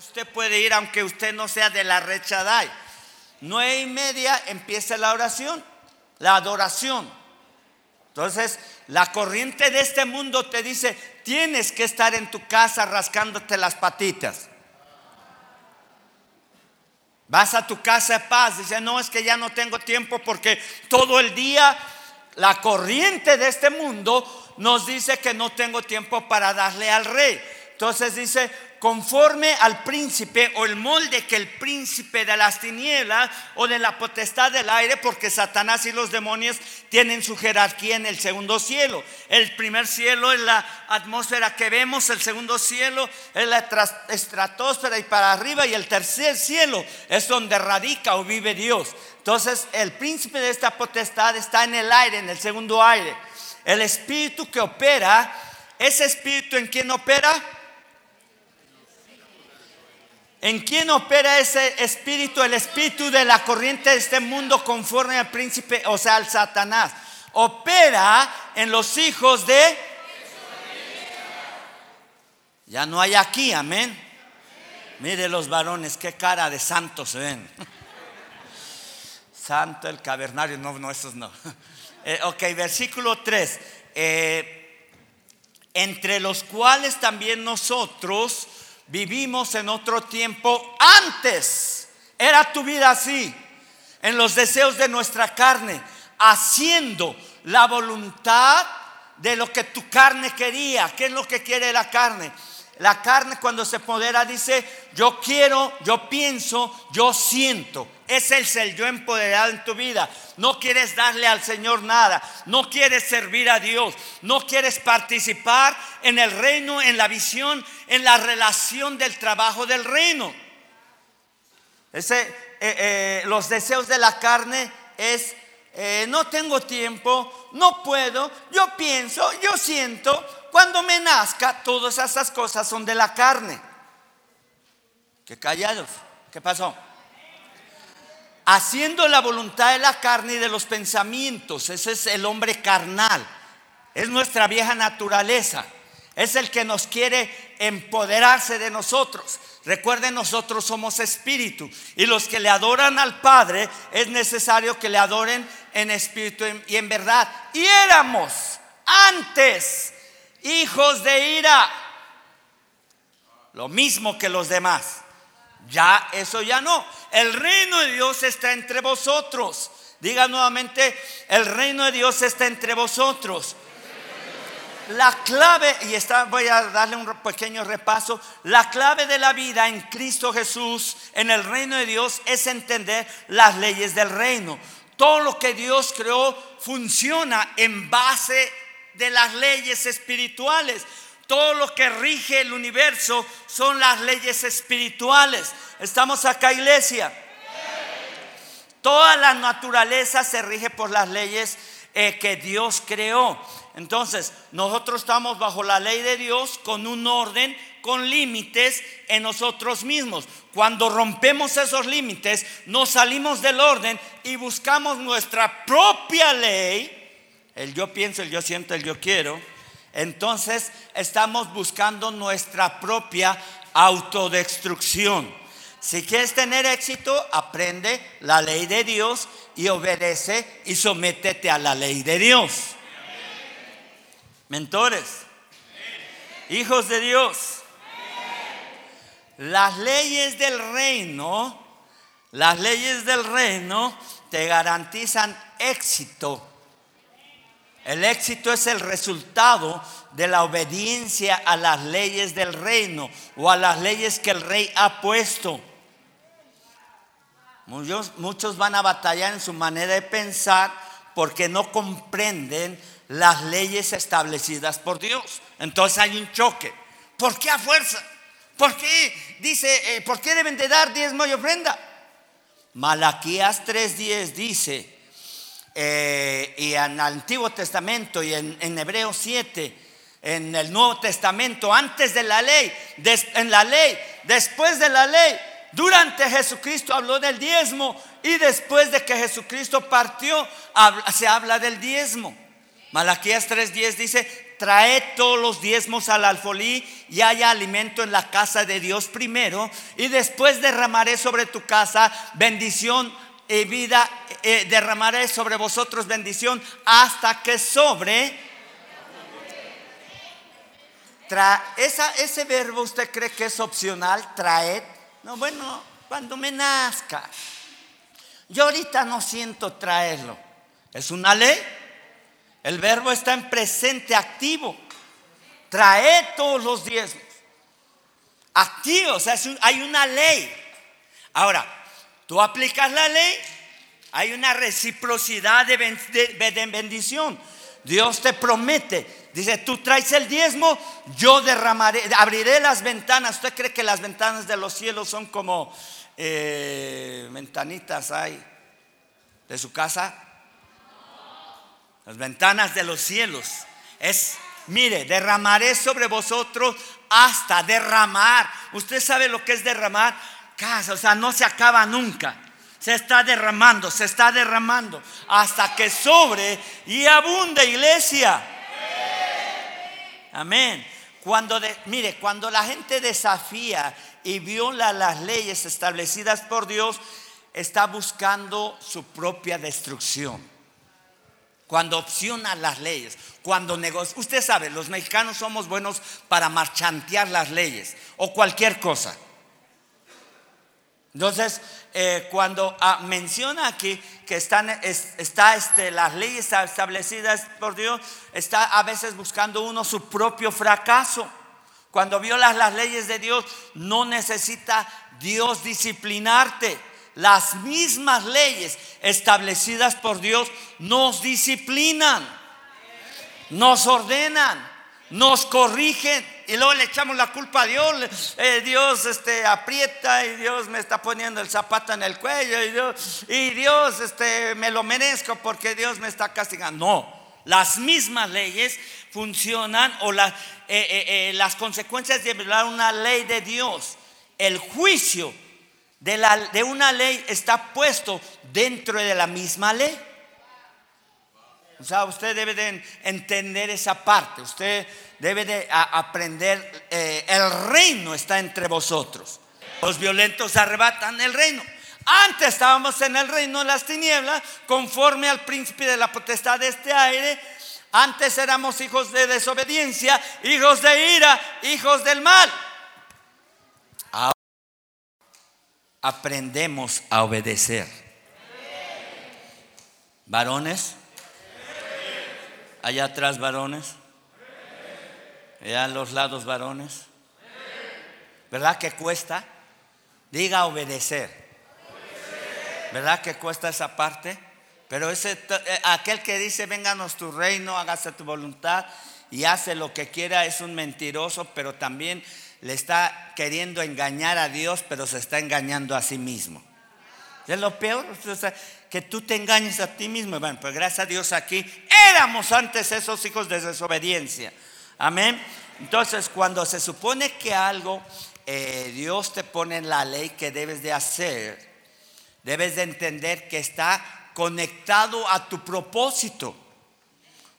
Usted puede ir aunque usted no sea de la red Shaddai. Nueve y media empieza la oración, la adoración. Entonces, la corriente de este mundo te dice, tienes que estar en tu casa rascándote las patitas. Vas a tu casa de paz, dice, no, es que ya no tengo tiempo porque todo el día la corriente de este mundo nos dice que no tengo tiempo para darle al rey. Entonces dice, conforme al príncipe o el molde que el príncipe de las tinieblas o de la potestad del aire, porque Satanás y los demonios tienen su jerarquía en el segundo cielo. El primer cielo es la atmósfera que vemos, el segundo cielo es la estratosfera y para arriba, y el tercer cielo es donde radica o vive Dios. Entonces, el príncipe de esta potestad está en el aire, en el segundo aire. El espíritu que opera, ese espíritu en quien opera, ¿En quién opera ese espíritu? El espíritu de la corriente de este mundo conforme al príncipe, o sea, al Satanás. Opera en los hijos de... Ya no hay aquí, amén. Mire los varones, qué cara de santos se ven. Santo el cavernario, no, no, esos no. Eh, ok, versículo 3. Eh, entre los cuales también nosotros Vivimos en otro tiempo antes. Era tu vida así, en los deseos de nuestra carne, haciendo la voluntad de lo que tu carne quería. ¿Qué es lo que quiere la carne? La carne cuando se podera dice, yo quiero, yo pienso, yo siento. Es el yo empoderado en tu vida. No quieres darle al Señor nada. No quieres servir a Dios. No quieres participar en el reino, en la visión, en la relación del trabajo del reino. Ese, eh, eh, los deseos de la carne es, eh, no tengo tiempo, no puedo, yo pienso, yo siento, cuando me nazca, todas esas cosas son de la carne. Que callados. ¿Qué pasó? Haciendo la voluntad de la carne y de los pensamientos. Ese es el hombre carnal. Es nuestra vieja naturaleza. Es el que nos quiere empoderarse de nosotros. Recuerden, nosotros somos espíritu. Y los que le adoran al Padre es necesario que le adoren en espíritu y en verdad. Y éramos antes hijos de ira. Lo mismo que los demás. Ya, eso ya no. El reino de Dios está entre vosotros. Diga nuevamente, el reino de Dios está entre vosotros. La clave, y está, voy a darle un pequeño repaso, la clave de la vida en Cristo Jesús, en el reino de Dios, es entender las leyes del reino. Todo lo que Dios creó funciona en base de las leyes espirituales. Todo lo que rige el universo son las leyes espirituales. ¿Estamos acá, iglesia? Toda la naturaleza se rige por las leyes eh, que Dios creó. Entonces, nosotros estamos bajo la ley de Dios con un orden, con límites en nosotros mismos. Cuando rompemos esos límites, nos salimos del orden y buscamos nuestra propia ley el yo pienso, el yo siento, el yo quiero, entonces estamos buscando nuestra propia autodestrucción. Si quieres tener éxito, aprende la ley de Dios y obedece y sométete a la ley de Dios. Mentores, hijos de Dios, las leyes del reino, las leyes del reino te garantizan éxito el éxito es el resultado de la obediencia a las leyes del reino o a las leyes que el rey ha puesto. Muchos, van a batallar en su manera de pensar porque no comprenden las leyes establecidas por Dios. Entonces hay un choque. ¿Por qué a fuerza? ¿Por qué? Dice, eh, ¿por qué deben de dar diezmo y ofrenda? Malaquías 3:10 dice, eh, y en el Antiguo Testamento y en, en Hebreos 7, en el Nuevo Testamento, antes de la ley, en la ley, después de la ley, durante Jesucristo habló del diezmo y después de que Jesucristo partió se habla del diezmo. Malaquías 3:10 dice, traed todos los diezmos al alfolí y haya alimento en la casa de Dios primero, y después derramaré sobre tu casa bendición y vida, eh, derramaré sobre vosotros bendición hasta que sobre. esa, ese verbo usted cree que es opcional, traed. No, bueno, cuando me nazca. Yo ahorita no siento traerlo. Es una ley. El verbo está en presente activo. Trae todos los diezmos. Activo, o sea, hay una ley. Ahora, tú aplicas la ley, hay una reciprocidad de bendición. Dios te promete, dice, tú traes el diezmo, yo derramaré, abriré las ventanas. ¿Usted cree que las ventanas de los cielos son como eh, ventanitas hay de su casa? Las ventanas de los cielos. Es, mire, derramaré sobre vosotros hasta derramar. ¿Usted sabe lo que es derramar? O sea, no se acaba nunca. Se está derramando, se está derramando hasta que sobre y abunde iglesia. Amén. Cuando mire, cuando la gente desafía y viola las leyes establecidas por Dios, está buscando su propia destrucción. Cuando opciona las leyes, cuando negocia. Usted sabe, los mexicanos somos buenos para marchantear las leyes o cualquier cosa. Entonces, eh, cuando ah, menciona aquí que están, está este, las leyes establecidas por Dios, está a veces buscando uno su propio fracaso. Cuando violas las leyes de Dios, no necesita Dios disciplinarte. Las mismas leyes establecidas por Dios nos disciplinan, nos ordenan, nos corrigen y luego le echamos la culpa a Dios. Eh, Dios este, aprieta y Dios me está poniendo el zapato en el cuello y Dios, este, me lo merezco porque Dios me está castigando. No, las mismas leyes funcionan o eh, eh, las consecuencias de violar una ley de Dios, el juicio de, la, de una ley está puesto dentro de la misma ley. O sea, usted debe de entender esa parte. Usted debe de aprender, eh, el reino está entre vosotros. Los violentos arrebatan el reino. Antes estábamos en el reino de las tinieblas, conforme al príncipe de la potestad de este aire. Antes éramos hijos de desobediencia, hijos de ira, hijos del mal. Ahora aprendemos a obedecer. Varones, allá atrás varones. Allá a los lados varones. ¿Verdad que cuesta? Diga obedecer. ¿Verdad que cuesta esa parte? Pero ese, eh, aquel que dice, vénganos tu reino, hágase tu voluntad y hace lo que quiera, es un mentiroso, pero también le está queriendo engañar a Dios, pero se está engañando a sí mismo. Es lo peor, que tú te engañes a ti mismo. Bueno, pues gracias a Dios aquí éramos antes esos hijos de desobediencia. Amén. Entonces, cuando se supone que algo eh, Dios te pone en la ley que debes de hacer, debes de entender que está conectado a tu propósito.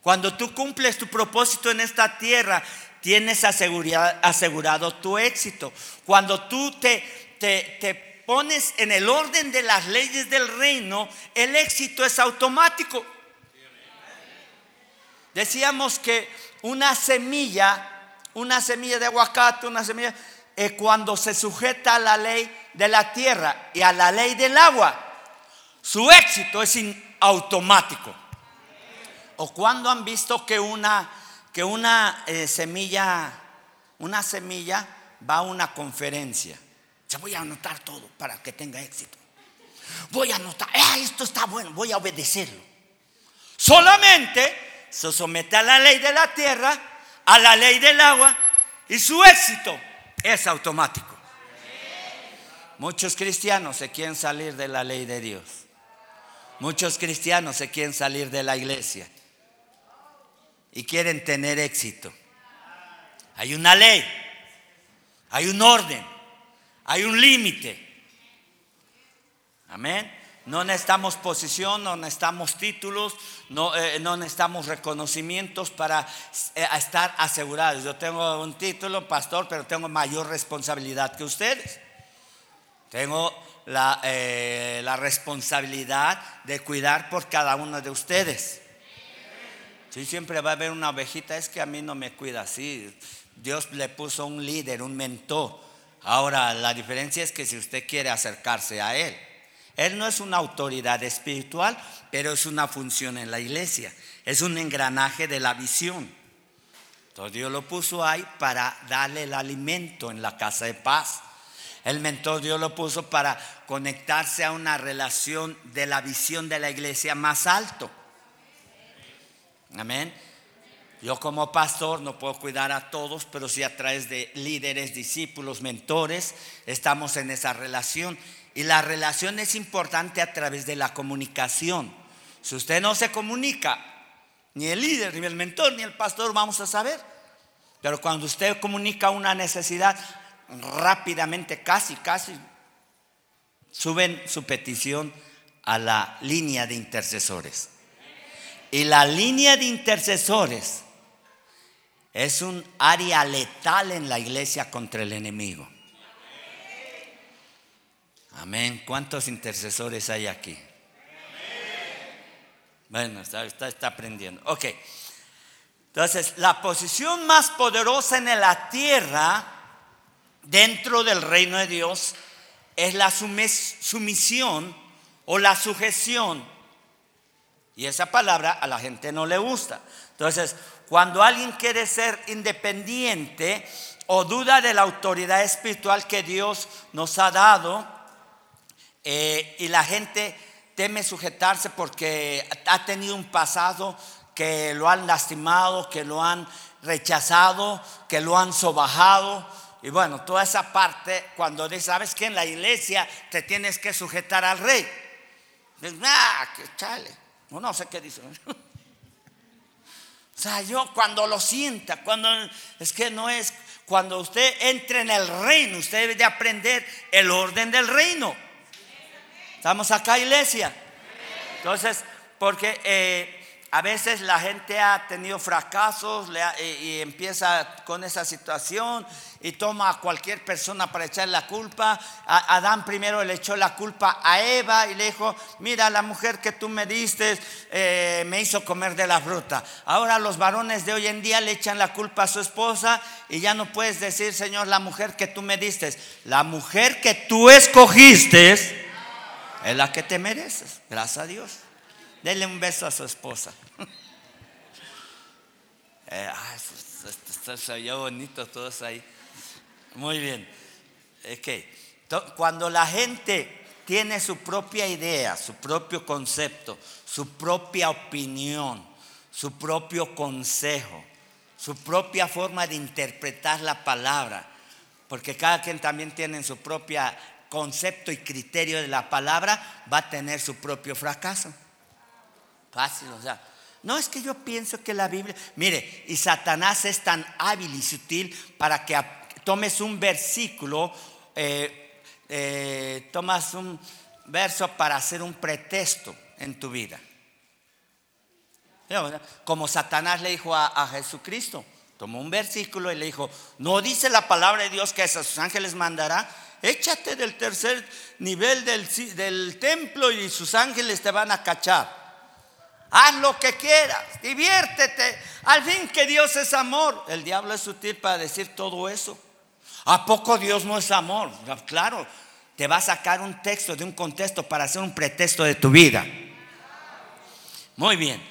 Cuando tú cumples tu propósito en esta tierra, tienes asegurado tu éxito. Cuando tú te, te, te pones en el orden de las leyes del reino, el éxito es automático. Decíamos que una semilla, una semilla de aguacate, una semilla, eh, cuando se sujeta a la ley de la tierra y a la ley del agua, su éxito es automático. O cuando han visto que una, que una eh, semilla, una semilla va a una conferencia. Se voy a anotar todo para que tenga éxito. Voy a anotar, ah, esto está bueno, voy a obedecerlo. Solamente se somete a la ley de la tierra, a la ley del agua, y su éxito es automático. Muchos cristianos se quieren salir de la ley de Dios. Muchos cristianos se quieren salir de la iglesia y quieren tener éxito. Hay una ley, hay un orden, hay un límite. Amén. No necesitamos posición, no necesitamos títulos, no, eh, no necesitamos reconocimientos para eh, estar asegurados. Yo tengo un título, pastor, pero tengo mayor responsabilidad que ustedes. Tengo la, eh, la responsabilidad de cuidar por cada uno de ustedes. Sí, siempre va a haber una ovejita, es que a mí no me cuida así. Dios le puso un líder, un mentor. Ahora, la diferencia es que si usted quiere acercarse a Él, Él no es una autoridad espiritual, pero es una función en la iglesia. Es un engranaje de la visión. Entonces Dios lo puso ahí para darle el alimento en la casa de paz. El mentor Dios lo puso para conectarse a una relación de la visión de la iglesia más alto. Amén. Yo como pastor no puedo cuidar a todos, pero sí a través de líderes, discípulos, mentores, estamos en esa relación. Y la relación es importante a través de la comunicación. Si usted no se comunica, ni el líder, ni el mentor, ni el pastor vamos a saber. Pero cuando usted comunica una necesidad, rápidamente, casi, casi, suben su petición a la línea de intercesores. Y la línea de intercesores es un área letal en la iglesia contra el enemigo. Amén. ¿Cuántos intercesores hay aquí? Bueno, está, aprendiendo. Ok. Entonces, la posición más poderosa en la tierra, dentro del reino de Dios, es la sumisión o la sujeción. Y esa palabra a la gente no le gusta. Entonces, cuando alguien quiere ser independiente o duda de la autoridad espiritual que Dios nos ha dado eh, y la gente teme sujetarse porque ha tenido un pasado que lo han lastimado, que lo han rechazado, que lo han sobajado. Y bueno, toda esa parte, cuando dice, ¿sabes que En la iglesia te tienes que sujetar al rey. ah, que chale. No, no sé qué dice. O sea, yo cuando lo sienta, cuando es que no es cuando usted entre en el reino, usted debe de aprender el orden del reino. Estamos acá, iglesia. Entonces, porque eh, a veces la gente ha tenido fracasos y, empieza con esa situación y toma a cualquier persona para echar la culpa. Adán primero le echó la culpa a Eva y le dijo, mira, la mujer que tú me diste eh, me hizo comer de la fruta. Ahora los varones de hoy en día le echan la culpa a su esposa y ya no puedes decir, Señor, la mujer que tú me diste. La mujer que tú escogiste es la que te mereces. Gracias a Dios. Dele un beso a su esposa. eh, se oyó bonito todos ahí. Muy bien. Ok. Cuando la gente tiene su propia idea, su propio concepto, su propia opinión, su propio consejo, su propia forma de interpretar la palabra, porque cada quien también tiene su propio concepto y criterio de la palabra, va a tener su propio fracaso. Fácil, o sea. No es que yo pienso que la Biblia, mire, y Satanás es tan hábil y sutil para que tomes un versículo, eh, eh, tomas un verso para hacer un pretexto en tu vida. Como Satanás le dijo a, Jesucristo, tomó un versículo y le dijo, no dice la palabra de Dios que a sus ángeles mandará, échate del tercer nivel del, del templo y sus ángeles te van a cachar. Haz lo que quieras, diviértete. Al fin que Dios es amor. El diablo es sutil para decir todo eso. ¿A poco Dios no es amor? Claro, te va a sacar un texto de un contexto para hacer un pretexto de tu vida. Muy bien.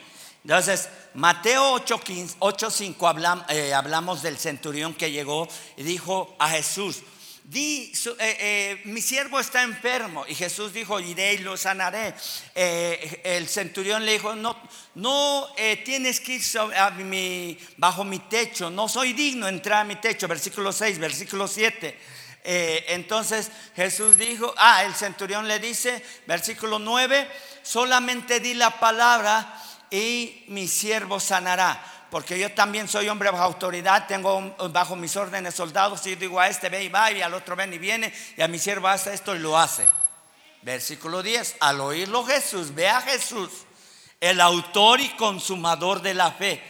Entonces, Mateo 8:5 eh, hablamos del centurión que llegó y dijo a Jesús, Di, eh, eh, mi siervo está enfermo. Y Jesús dijo, iré y lo sanaré. Eh, el centurión le dijo, no, no tienes que ir bajo mi techo, no soy digno de entrar a mi techo. Versículo 6, versículo 7. entonces Jesús dijo, ah, el centurión le dice, versículo 9, solamente di la palabra y mi siervo sanará porque yo también soy hombre bajo autoridad, tengo bajo mis órdenes soldados, y digo a este ve y va, y al otro ven y viene, y a mi siervo hace esto y lo hace. Versículo 10. Al oírlo Jesús, ve a Jesús, el autor y consumador de la fe.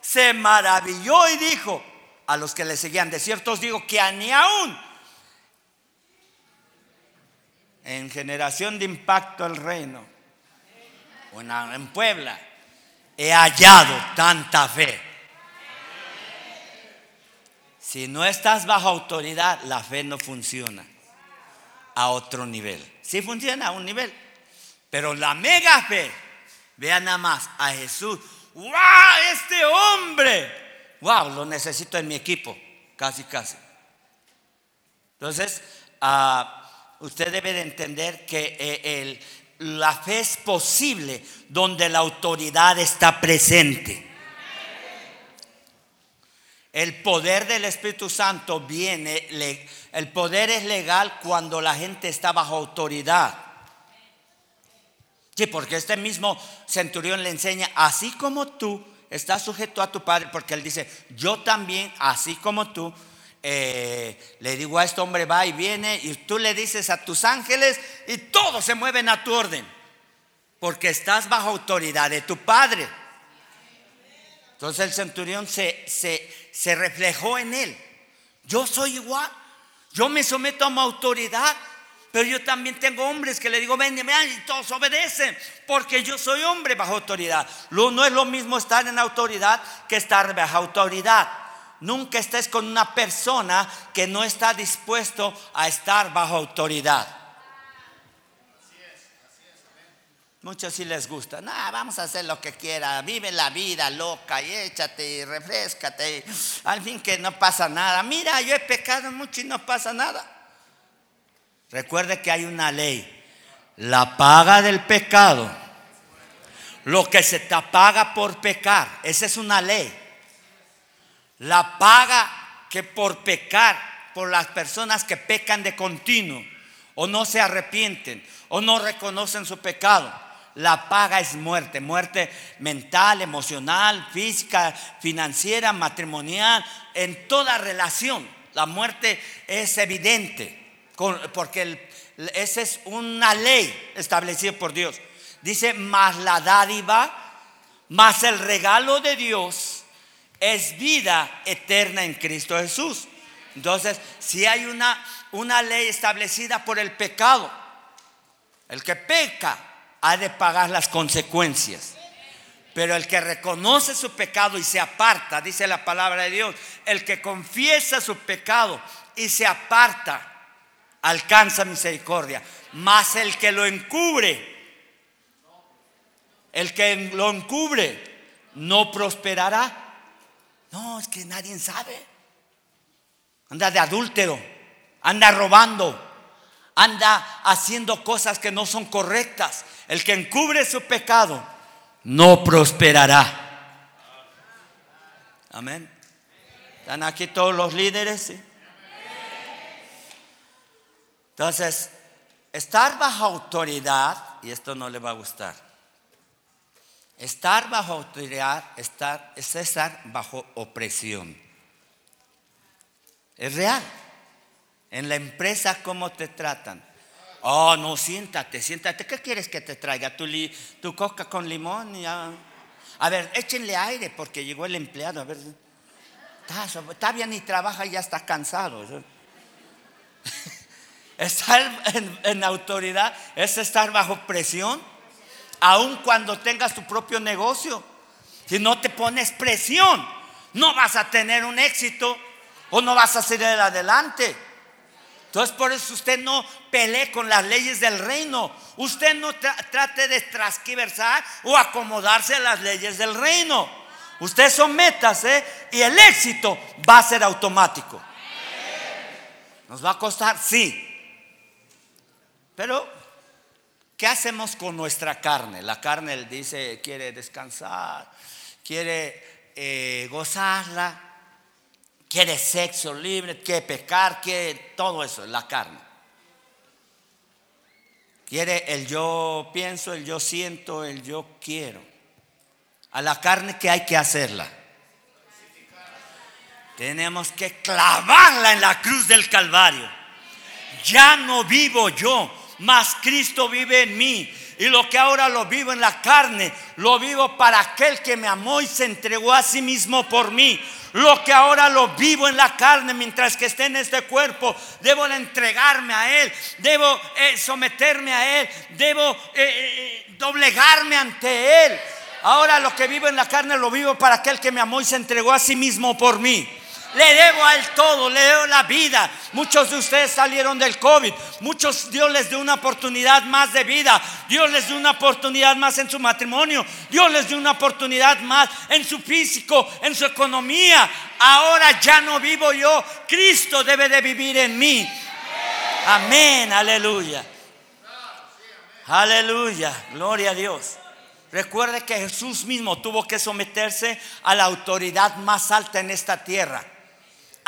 Se maravilló y dijo a los que le seguían, de cierto os digo que ni aún en generación de impacto el reino, en Puebla, he hallado tanta fe. Si no estás bajo autoridad, la fe no funciona a otro nivel. Sí funciona a un nivel, pero la mega fe, vean nada más a Jesús. ¡Wow! Este hombre, ¡wow! Lo necesito en mi equipo, casi, casi. Entonces, ah, usted debe de entender que eh, la fe es posible donde la autoridad está presente. El poder del Espíritu Santo viene, el poder es legal cuando la gente está bajo autoridad. Sí, porque este mismo centurión le enseña, así como tú estás sujeto a tu padre, porque él dice, yo también, así como tú, eh, le digo a este hombre, va y viene, y tú le dices a tus ángeles, y todos se mueven a tu orden, porque estás bajo autoridad de tu padre. Entonces el centurión se, se, reflejó en él. Yo soy igual. Yo me someto a mi autoridad. Pero yo también tengo hombres que le digo, ven, ven, y todos obedecen, porque yo soy hombre bajo autoridad. No es lo mismo estar en autoridad que estar bajo autoridad. Nunca estés con una persona que no está dispuesto a estar bajo autoridad. Muchos sí les gusta. No, vamos a hacer lo que quiera. Vive la vida loca y échate y refrescate. Al fin que no pasa nada. Mira, yo he pecado mucho y no pasa nada. Recuerde que hay una ley. La paga del pecado. Lo que se te paga por pecar. Esa es una ley. La paga que por pecar, por las personas que pecan de continuo, o no se arrepienten, o no reconocen su pecado la paga es muerte, muerte mental, emocional, física, financiera, matrimonial, en toda relación. La muerte es evidente, porque esa es una ley establecida por Dios. Dice, más la dádiva, más el regalo de Dios es vida eterna en Cristo Jesús. Entonces, si hay una, una ley establecida por el pecado, el que peca ha de pagar las consecuencias. Pero el que reconoce su pecado y se aparta, dice la palabra de Dios, el que confiesa su pecado y se aparta, alcanza misericordia. Mas el que lo encubre, el que lo encubre, no prosperará. No, es que nadie sabe. Anda de adúltero, anda robando, anda haciendo cosas que no son correctas. El que encubre su pecado no prosperará. Amén. ¿Están aquí todos los líderes? Entonces, estar bajo autoridad, y esto no le va a gustar, estar bajo autoridad estar, es estar bajo opresión. Es real. En la empresa, ¿cómo te tratan? Oh, no, siéntate, siéntate. ¿Qué quieres que te traiga? ¿Tu, tu coca con limón? A ver, échenle aire porque llegó el empleado. A ver, bien y trabaja y ya está cansado. Estar en autoridad es estar bajo presión, aun cuando tengas tu propio negocio. Si no te pones presión, no vas a tener un éxito o no vas a salir adelante. Entonces por eso usted no pelee con las leyes del reino. Usted no trate de trasquiversar o acomodarse a las leyes del reino. Usted sométase y el éxito va a ser automático. ¿Nos va a costar? Sí. Pero, ¿qué hacemos con nuestra carne? La carne dice, quiere descansar, quiere eh, gozarla quiere sexo libre, quiere pecar, quiere todo eso, la carne. Quiere el yo pienso, el yo siento, el yo quiero. A la carne que hay que hacerla. Tenemos que clavarla en la cruz del Calvario. Ya no vivo yo, mas Cristo vive en mí. Y lo que ahora lo vivo en la carne, lo vivo para aquel que me amó y se entregó a sí mismo por mí. Lo que ahora lo vivo en la carne mientras que esté en este cuerpo, debo entregarme a Él, debo eh, someterme a Él, debo eh, eh, doblegarme ante Él. Ahora lo que vivo en la carne lo vivo para aquel que me amó y se entregó a sí mismo por mí. Le debo a Él todo, le debo la vida. Muchos de ustedes salieron del COVID. Muchos Dios les dio una oportunidad más de vida. Dios les dio una oportunidad más en su matrimonio. Dios les dio una oportunidad más en su físico, en su economía. Ahora ya no vivo yo. Cristo debe de vivir en mí. Amén, aleluya. Aleluya, gloria a Dios. Recuerde que Jesús mismo tuvo que someterse a la autoridad más alta en esta tierra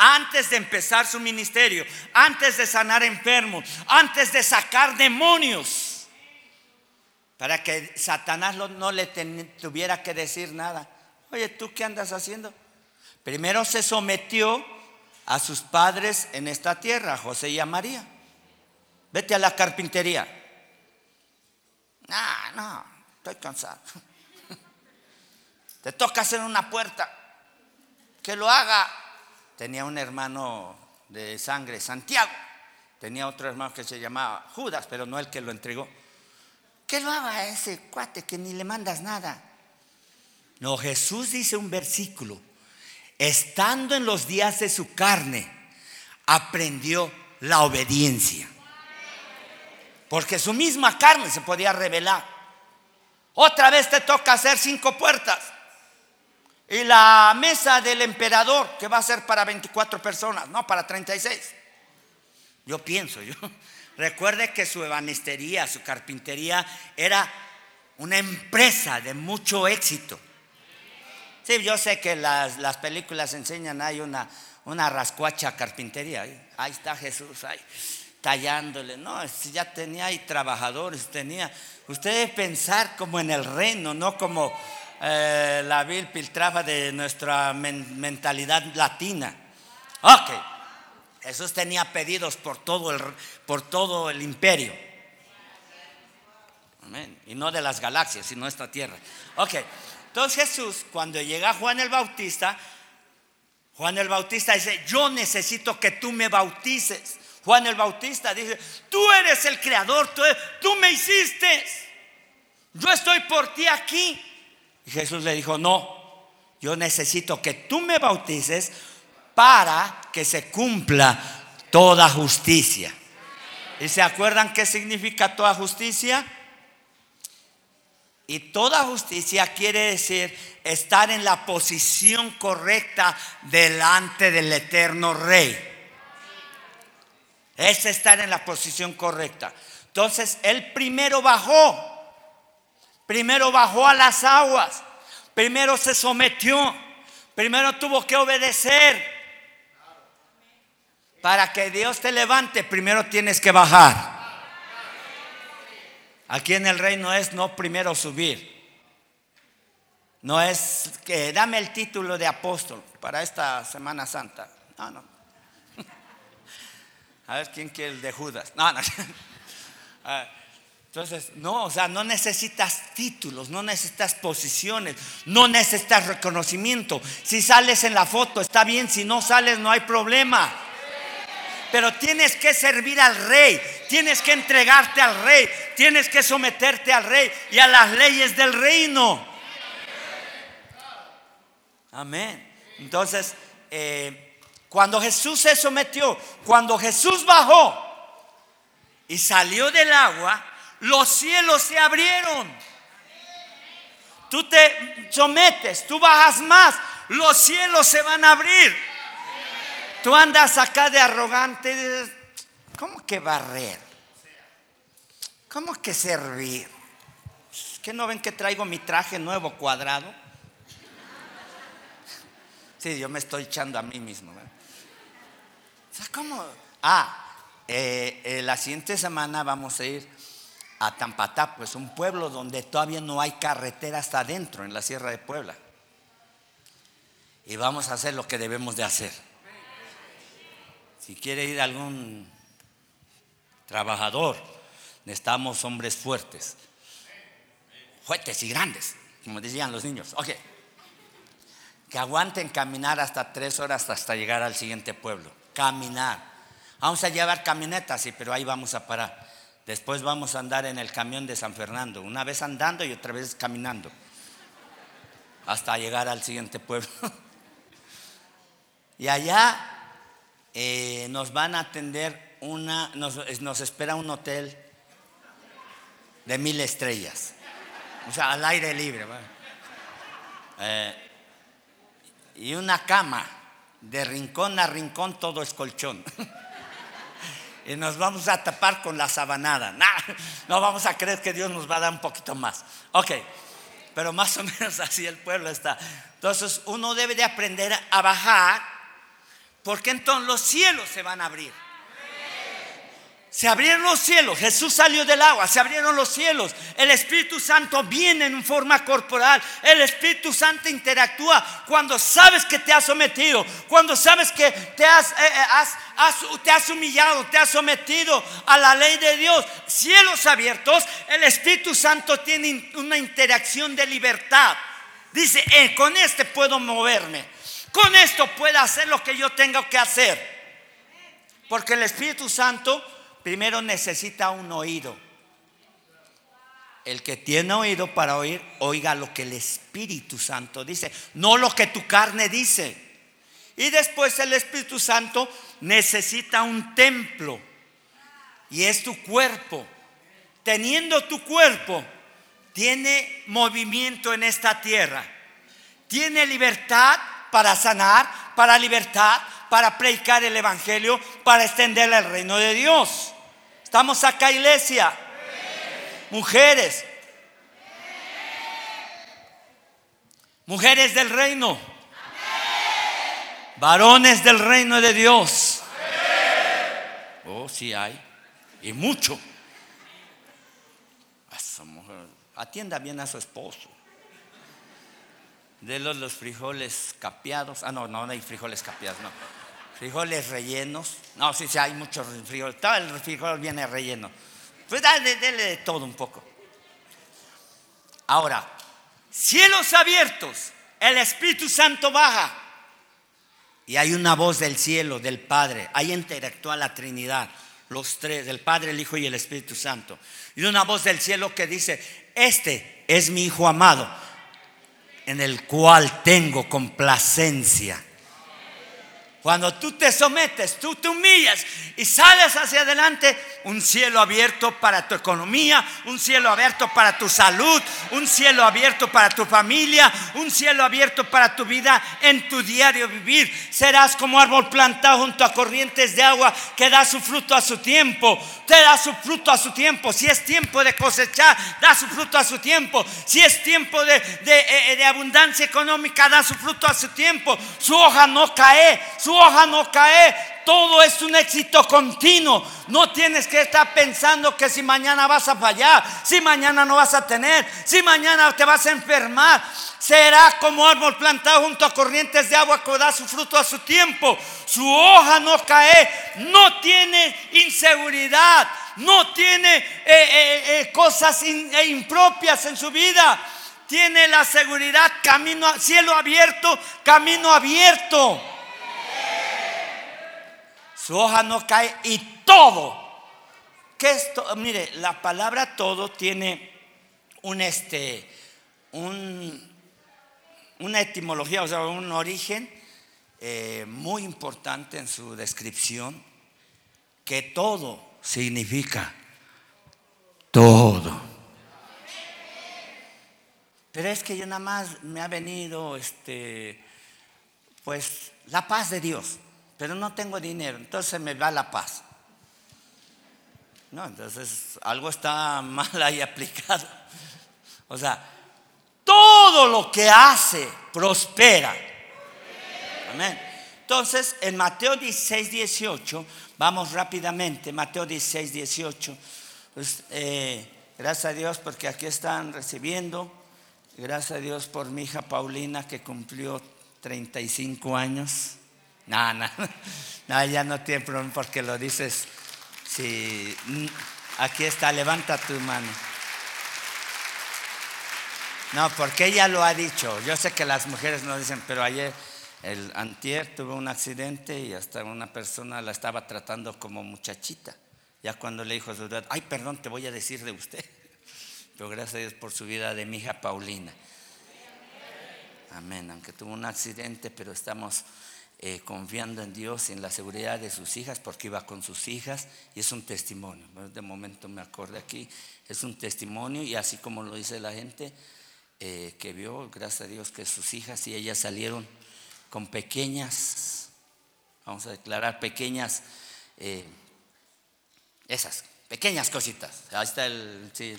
antes de empezar su ministerio, antes de sanar enfermos, antes de sacar demonios, para que Satanás no le tuviera que decir nada. Oye, ¿tú qué andas haciendo? Primero se sometió a sus padres en esta tierra, José y a María. Vete a la carpintería. No, no, estoy cansado. Te toca hacer una puerta. Que lo haga tenía un hermano de sangre, Santiago. Tenía otro hermano que se llamaba Judas, pero no el que lo entregó. ¿Qué lo haga ese cuate que ni le mandas nada? No, Jesús dice un versículo. Estando en los días de su carne, aprendió la obediencia. Porque su misma carne se podía revelar. Otra vez te toca hacer cinco puertas. Y la mesa del emperador, que va a ser para 24 personas, no para 36. Yo pienso, yo. Recuerde que su ebanistería, su carpintería era una empresa de mucho éxito. Sí, yo sé que las, las películas enseñan, hay una, una rascuacha carpintería. Ahí, está Jesús, ahí, tallándole. No, ya tenía ahí trabajadores, tenía. Usted debe pensar como en el reino, no como eh, la vil piltrafa de nuestra mentalidad latina. Ok, Jesús tenía pedidos por todo el, por todo el imperio. Y no de las galaxias, sino esta tierra. Ok, entonces Jesús, cuando llega Juan el Bautista, Juan el Bautista dice, yo necesito que tú me bautices. Juan el Bautista dice, tú eres el creador, tú, tú me hiciste. Yo estoy por ti aquí. Y Jesús le dijo, no, yo necesito que tú me bautices para que se cumpla toda justicia. ¿Y se acuerdan qué significa toda justicia? Y toda justicia quiere decir estar en la posición correcta delante del eterno rey. Es estar en la posición correcta. Entonces, él primero bajó Primero bajó a las aguas. Primero se sometió. Primero tuvo que obedecer. Para que Dios te levante, primero tienes que bajar. Aquí en el reino es no primero subir. No es que dame el título de apóstol para esta Semana Santa. No, no. A ver quién quiere el de Judas. No, no. Entonces, no, o sea, no necesitas títulos, no necesitas posiciones, no necesitas reconocimiento. Si sales en la foto, está bien, si no sales, no hay problema. Pero tienes que servir al rey, tienes que entregarte al rey, tienes que someterte al rey y a las leyes del reino. Amén. Entonces, eh, cuando Jesús se sometió, cuando Jesús bajó y salió del agua, los cielos se abrieron. Tú te sometes, tú bajas más, los cielos se van a abrir. Tú andas acá de arrogante, ¿cómo que barrer? ¿Cómo que servir? ¿Qué no ven que traigo mi traje nuevo cuadrado? Sí, yo me estoy echando a mí mismo. O sea, ¿cómo? Ah, eh, eh, la siguiente semana vamos a ir a pues un pueblo donde todavía no hay carretera hasta adentro, en la Sierra de Puebla. Y vamos a hacer lo que debemos de hacer. Si quiere ir algún trabajador necesitamos hombres fuertes. Fuertes y grandes, como decían los niños. Ok. Que aguanten caminar hasta tres horas hasta llegar al siguiente pueblo. Caminar. Vamos a llevar camionetas, sí, pero ahí vamos a parar. Después vamos a andar en el camión de San Fernando, una vez andando y otra vez caminando, hasta llegar al siguiente pueblo. y allá eh, nos van a atender una, nos, espera un hotel de mil estrellas, o sea, al aire libre. Eh, y una cama de rincón a rincón, todo es colchón. y nos vamos a tapar con la sabanada. no vamos a creer que Dios nos va a dar un poquito más. Ok, pero más o menos así el pueblo está. Entonces uno debe de aprender a bajar porque entonces los cielos se van a abrir. Se abrieron los cielos, Jesús salió del agua, se abrieron los cielos, el Espíritu Santo viene en forma corporal, el Espíritu Santo interactúa cuando sabes que te has sometido, cuando sabes que te has, eh, eh, te has humillado, te has sometido a la ley de Dios, cielos abiertos, el Espíritu Santo tiene una interacción de libertad. Dice, eh, con este puedo moverme, con esto puedo hacer lo que yo tengo que hacer, porque el Espíritu Santo primero necesita un oído. El que tiene oído para oír, oiga lo que el Espíritu Santo dice, no lo que tu carne dice. Y después el Espíritu Santo necesita un templo. Y es tu cuerpo. Teniendo tu cuerpo, tiene movimiento en esta tierra. Tiene libertad para sanar, para libertad, para predicar el Evangelio, para extender el reino de Dios. ¿Estamos acá, iglesia? Mujeres. Mujeres del reino. Varones del reino de Dios. Oh, sí hay. Y mucho. Atienda bien a su esposo. De los, frijoles capeados. Ah, no, no, no hay frijoles capeados, no frijoles rellenos. No, sí, sí, hay muchos frijoles. Todo el frijol viene relleno. Pues dale, dale de todo un poco. Ahora, cielos abiertos, el Espíritu Santo baja. Y hay una voz del cielo, del Padre. Ahí interactúa la Trinidad, los tres, el Padre, el Hijo y el Espíritu Santo. Y una voz del cielo que dice, este es mi Hijo amado, en el cual tengo complacencia. Cuando tú te sometes, tú te humillas y sales hacia adelante, un cielo abierto para tu economía, un cielo abierto para tu salud, un cielo abierto para tu familia, un cielo abierto para tu vida en tu diario vivir. Serás como árbol plantado junto a corrientes de agua que da su fruto a su tiempo. Te da su fruto a su tiempo. Si es tiempo de cosechar, da su fruto a su tiempo. Si es tiempo de, de, eh, abundancia económica, da su fruto a su tiempo. Su hoja no cae hoja no cae, todo es un éxito continuo. No tienes que estar pensando que si mañana vas a fallar, si mañana no vas a tener, si mañana te vas a enfermar. Será como árbol plantado junto a corrientes de agua que da su fruto a su tiempo. Su hoja no cae, no tiene inseguridad, no tiene eh, eh, eh, cosas impropias en su vida. Tiene la seguridad, camino, cielo abierto, camino abierto su hoja no cae y todo. ¿Qué es Mire, la palabra todo tiene un este, un, una etimología, o sea, un origen eh, muy importante en su descripción, que todo significa todo. Pero es que yo nada más me ha venido, este, pues, la paz de Dios pero no tengo dinero, entonces me va la paz. No, entonces algo está mal ahí aplicado. O sea, todo lo que hace prospera. Amén. Entonces, en Mateo 16, 18, vamos rápidamente, Mateo 16, 18. Pues, eh, gracias a Dios porque aquí están recibiendo. Gracias a Dios por mi hija Paulina que cumplió 35 años. No, no, no, ya no tiene problema porque lo dices. Si Aquí está, levanta tu mano. No, porque ella lo ha dicho. Yo sé que las mujeres no dicen, pero ayer el antier tuvo un accidente y hasta una persona la estaba tratando como muchachita. Ya cuando le dijo a su edad, ay, perdón, te voy a decir de usted. Pero gracias a Dios por su vida de mi hija Paulina. Amén. Aunque tuvo un accidente, pero estamos eh, confiando en Dios y en la seguridad de sus hijas, porque iba con sus hijas y es un testimonio. De momento me acordé aquí, es un testimonio y así como lo dice la gente eh, que vio, gracias a Dios que sus hijas y ellas salieron con pequeñas, vamos a declarar pequeñas, eh, esas, pequeñas cositas. Ahí está el... Sí.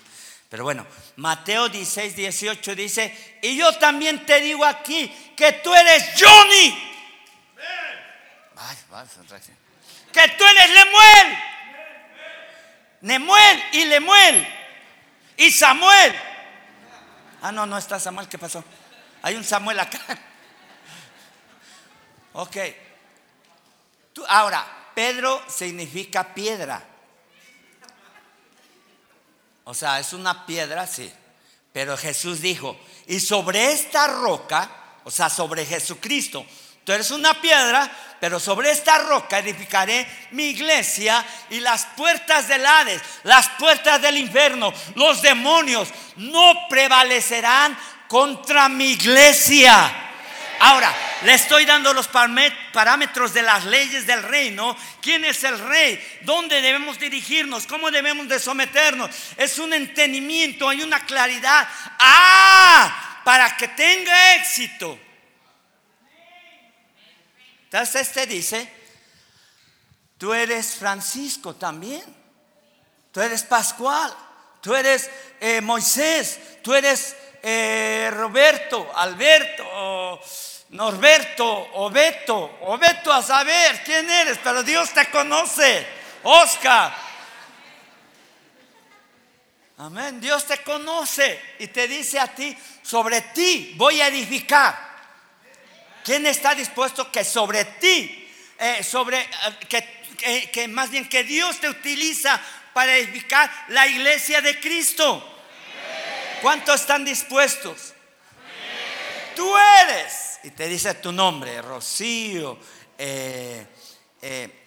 Pero bueno, Mateo 16, 18 dice, y yo también te digo aquí que tú eres Johnny. Ay, que tú eres Lemuel. Nemuel y Lemuel. Y Samuel. Ah, no, no está Samuel. ¿Qué pasó? Hay un Samuel acá. Ok. Tú, ahora, Pedro significa piedra. O sea, es una piedra, sí. Pero Jesús dijo, y sobre esta roca, o sea, sobre Jesucristo, tú eres una piedra, pero sobre esta roca edificaré mi iglesia y las puertas del Hades, las puertas del infierno, los demonios no prevalecerán contra mi iglesia. Ahora, le estoy dando los parámetros de las leyes del reino. ¿Quién es el rey? ¿Dónde debemos dirigirnos? ¿Cómo debemos de someternos? Es un entendimiento, hay una claridad. Ah, para que tenga éxito. Entonces este dice, tú eres Francisco también. Tú eres Pascual. Tú eres eh, Moisés. Tú eres eh, Roberto, Alberto. Norberto o Beto, o Beto a saber quién eres, pero Dios te conoce. Oscar. Amén. Dios te conoce y te dice a ti, sobre ti voy a edificar. ¿Quién está dispuesto que sobre ti, eh, sobre eh, que, más bien que Dios te utiliza para edificar la iglesia de Cristo? ¿Cuántos están dispuestos? Tú eres y te dice tu nombre, Rocío, eh, eh,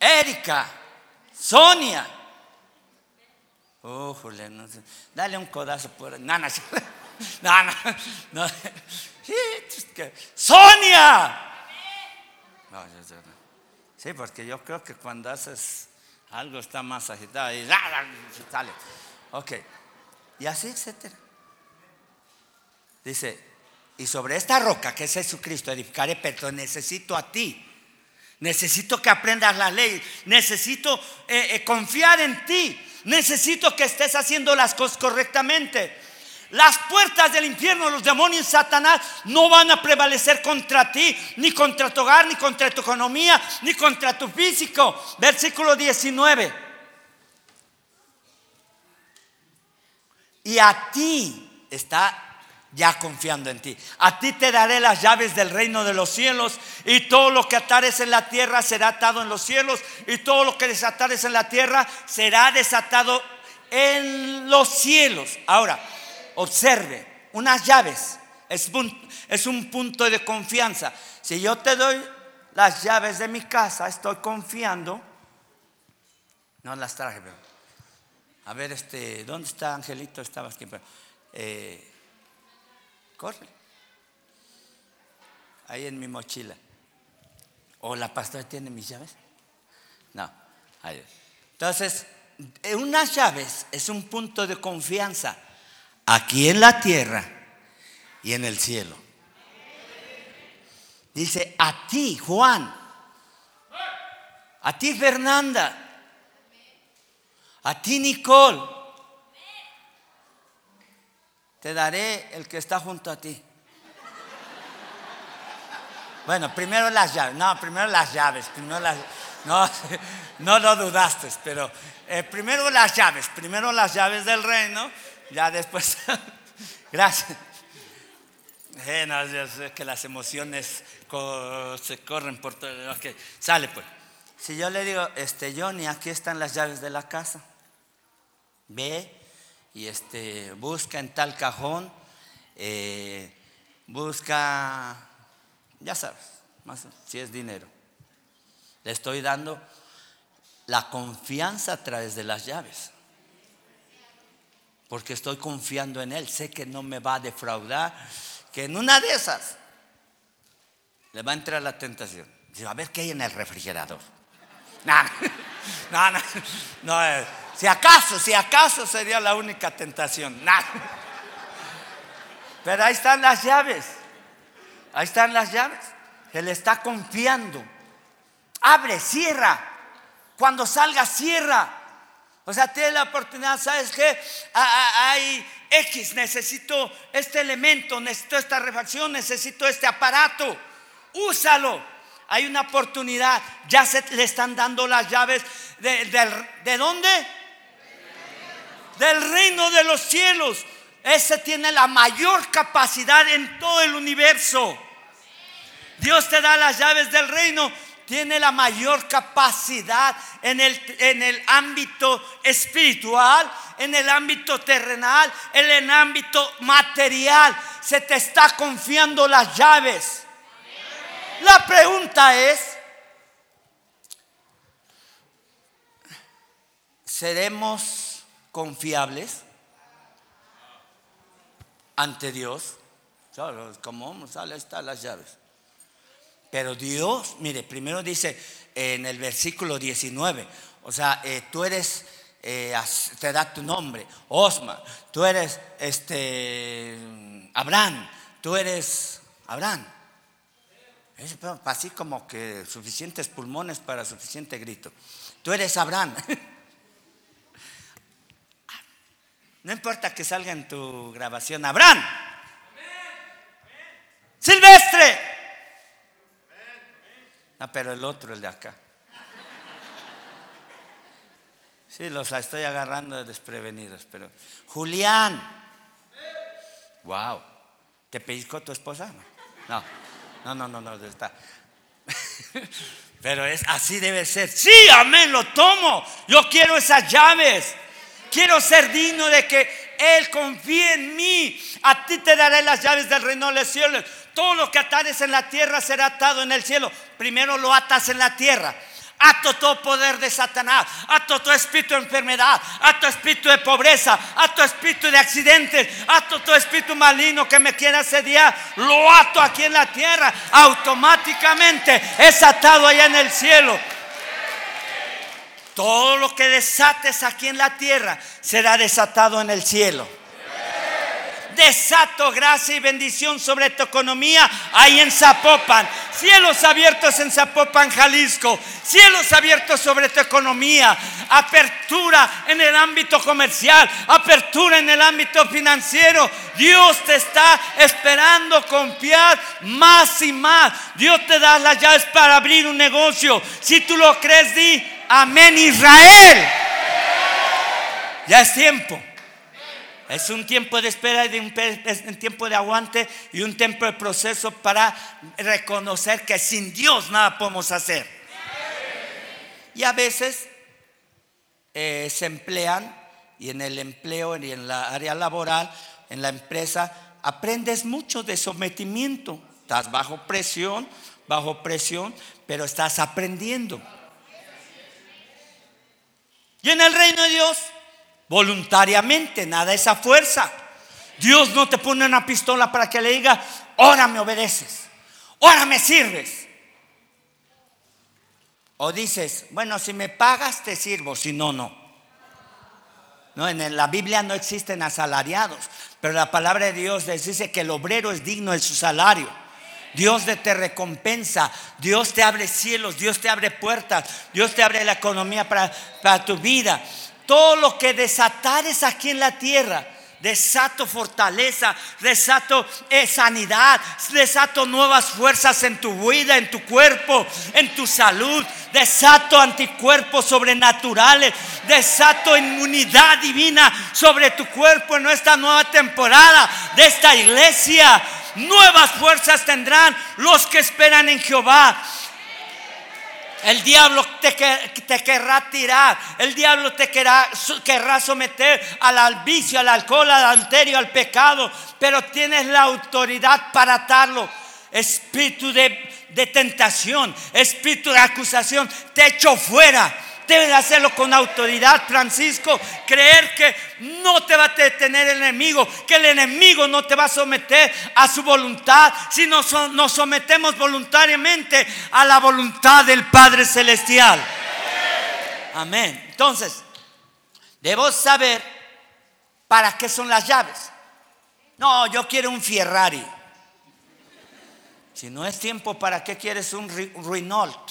Erika, Sonia. Oh, no dale un codazo por no, no, no, Sonia. sí, porque yo creo que cuando haces algo está más agitado y sale. Ok, y así, etcétera. Dice, y sobre esta roca que es Jesucristo edificaré, pero necesito a ti. Necesito que aprendas la ley. Necesito eh, eh, confiar en ti. Necesito que estés haciendo las cosas correctamente. Las puertas del infierno, los demonios Satanás no van a prevalecer contra ti, ni contra tu hogar, ni contra tu economía, ni contra tu físico. Versículo 19. Y a ti está ya confiando en ti. A ti te daré las llaves del reino de los cielos y todo lo que atares en la tierra será atado en los cielos y todo lo que desatares en la tierra será desatado en los cielos. Ahora, observe, unas llaves es un, punto de confianza. Si yo te doy las llaves de mi casa, estoy confiando. No las traje, pero. A ver, este, ¿dónde está Angelito? Estaba aquí, pero. Eh, Corre. Ahí en mi mochila. ¿O la pastora tiene mis llaves? No. Ahí. Entonces, unas llaves es un punto de confianza aquí en la tierra y en el cielo. Dice, a ti, Juan, a ti, Fernanda, a ti, Nicole, te daré el que está junto a ti. Bueno, primero las llaves, no, primero las llaves, primero las, no, no lo dudaste, pero eh, primero las llaves, primero las llaves del reino, ya después, gracias. Eh, no, sé que las emociones se corren por todo, ok, sale pues. Si yo le digo, este Johnny, aquí están las llaves de la casa. Ve y este, busca en tal cajón, eh, busca, ya sabes, más si es dinero. Le estoy dando la confianza a través de las llaves. Porque estoy confiando en Él. Sé que no me va a defraudar. Que en una de esas le va a entrar la tentación. Dice, a ver qué hay en el refrigerador. No, no, no, no, eh, si acaso, si acaso sería la única tentación. Pero ahí están las llaves. Ahí están las llaves. Él está confiando. Abre, cierra. Cuando salga, cierra. O sea, tiene la oportunidad, ¿sabes qué? Hay X, necesito este elemento, necesito esta refacción, necesito este aparato. Úsalo. Hay una oportunidad. Ya se le están dando las llaves. ¿De, de, de dónde? Del reino de los cielos. Ese tiene la mayor capacidad en todo el universo. Dios te da las llaves del reino. Tiene la mayor capacidad en el, en el ámbito espiritual, en el ámbito terrenal, en el ámbito material. Se te está confiando las llaves. La pregunta es, ¿seremos confiables? ante Dios. Como sale, están las llaves. Pero Dios, mire, primero dice en el versículo 19, o sea, eh, tú eres, eh, te da tu nombre, Osma, tú eres este, Abraham, tú eres Abraham. Es así como que suficientes pulmones para suficiente grito. Tú eres Abraham. No importa que salga en tu grabación, Abraham. Silvestre. No, pero el otro, el de acá. Sí, los estoy agarrando desprevenidos, pero Julián. Wow. ¿Te pellizcó tu esposa? No, no, no, no, no, está. Pero es así debe ser. Sí, amén, lo tomo. Yo quiero esas llaves. Quiero ser digno de que Él confíe en mí. A ti te daré las llaves del reino de los cielos. Todo lo que atares en la tierra será atado en el cielo. Primero lo atas en la tierra. Ato todo poder de Satanás, ato todo espíritu de enfermedad, ato espíritu de pobreza, ato espíritu de accidentes, ato todo espíritu maligno que me quiera asediar, lo ato aquí en la tierra, automáticamente es atado allá en el cielo. Todo lo que desates aquí en la tierra será desatado en el cielo. Desato gracia y bendición sobre tu economía ahí en Zapopan. Cielos abiertos en Zapopan, Jalisco. Cielos abiertos sobre tu economía. Apertura en el ámbito comercial. Apertura en el ámbito financiero. Dios te está esperando confiar más y más. Dios te da las llaves para abrir un negocio. Si tú lo crees, di Amén Israel. Ya es tiempo. Es un tiempo de espera y un tiempo de aguante y un tiempo de proceso para reconocer que sin Dios nada podemos hacer. Y a veces eh, se emplean y en el empleo y en la área laboral, en la empresa, aprendes mucho de sometimiento. Estás bajo presión, bajo presión, pero estás aprendiendo. Y en el reino de Dios, voluntariamente, nada esa fuerza. Dios no te pone una pistola para que le diga, ahora me obedeces, ahora me sirves. O dices, bueno, si me pagas te sirvo, si no, no. No, en la Biblia no existen asalariados, pero la palabra de Dios dice que el obrero es digno de su salario. Dios te recompensa, Dios te abre cielos, Dios te abre puertas, Dios te abre la economía para, para tu vida. Todo lo que desatares aquí en la tierra, desato fortaleza, desato eh, sanidad, desato nuevas fuerzas en tu vida, en tu cuerpo, en tu salud, desato anticuerpos sobrenaturales, desato inmunidad divina sobre tu cuerpo en esta nueva temporada de esta iglesia. Nuevas fuerzas tendrán los que esperan en Jehová. El diablo te, te, querrá tirar, el diablo te querrá, querrá someter al vicio, al alcohol, al adulterio, al pecado, pero tienes la autoridad para atarlo. Espíritu de, de tentación, espíritu de acusación, te echo fuera Debes hacerlo con autoridad, Francisco. Creer que no te va a detener el enemigo, que el enemigo no te va a someter a su voluntad, si nos, nos sometemos voluntariamente a la voluntad del Padre Celestial. Amén. Entonces, debo saber para qué son las llaves. No, yo quiero un Ferrari. Si no es tiempo, ¿para qué quieres un Renault?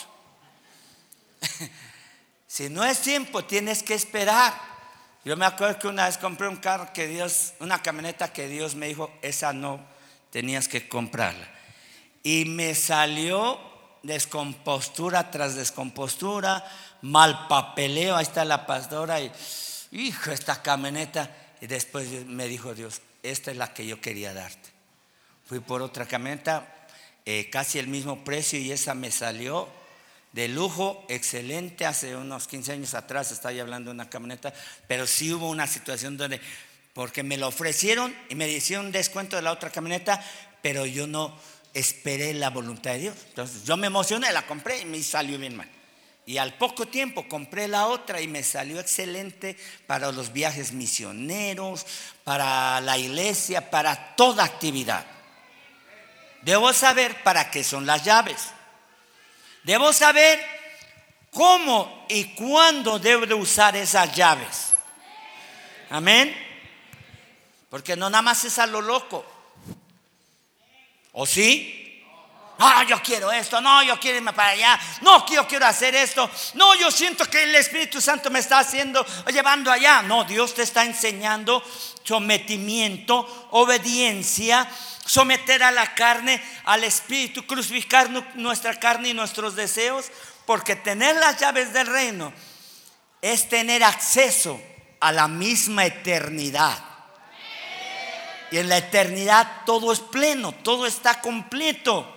Si no es tiempo, tienes que esperar. Yo me acuerdo que una vez compré un carro que Dios, una camioneta que Dios me dijo, esa no, tenías que comprarla. Y me salió descompostura tras descompostura, mal papeleo, ahí está la pastora y, hijo, esta camioneta. Y después me dijo Dios, esta es la que yo quería darte. Fui por otra camioneta, eh, casi el mismo precio y esa me salió de lujo, excelente. Hace unos 15 años atrás estaba hablando de una camioneta, pero sí hubo una situación donde, porque me lo ofrecieron y me hicieron un descuento de la otra camioneta, pero yo no esperé la voluntad de Dios. Entonces yo me emocioné, la compré y me salió bien mal. Y al poco tiempo compré la otra y me salió excelente para los viajes misioneros, para la iglesia, para toda actividad. Debo saber para qué son las llaves. Debo saber cómo y cuándo debo de usar esas llaves. Amén. Porque no nada más es a lo loco. ¿O sí? Ah, yo quiero esto, no, yo quiero irme para allá, no, yo quiero hacer esto, no, yo siento que el Espíritu Santo me está haciendo, llevando allá. No, Dios te está enseñando sometimiento, obediencia, someter a la carne, al espíritu, crucificar nuestra carne y nuestros deseos, porque tener las llaves del reino es tener acceso a la misma eternidad. Y en la eternidad todo es pleno, todo está completo.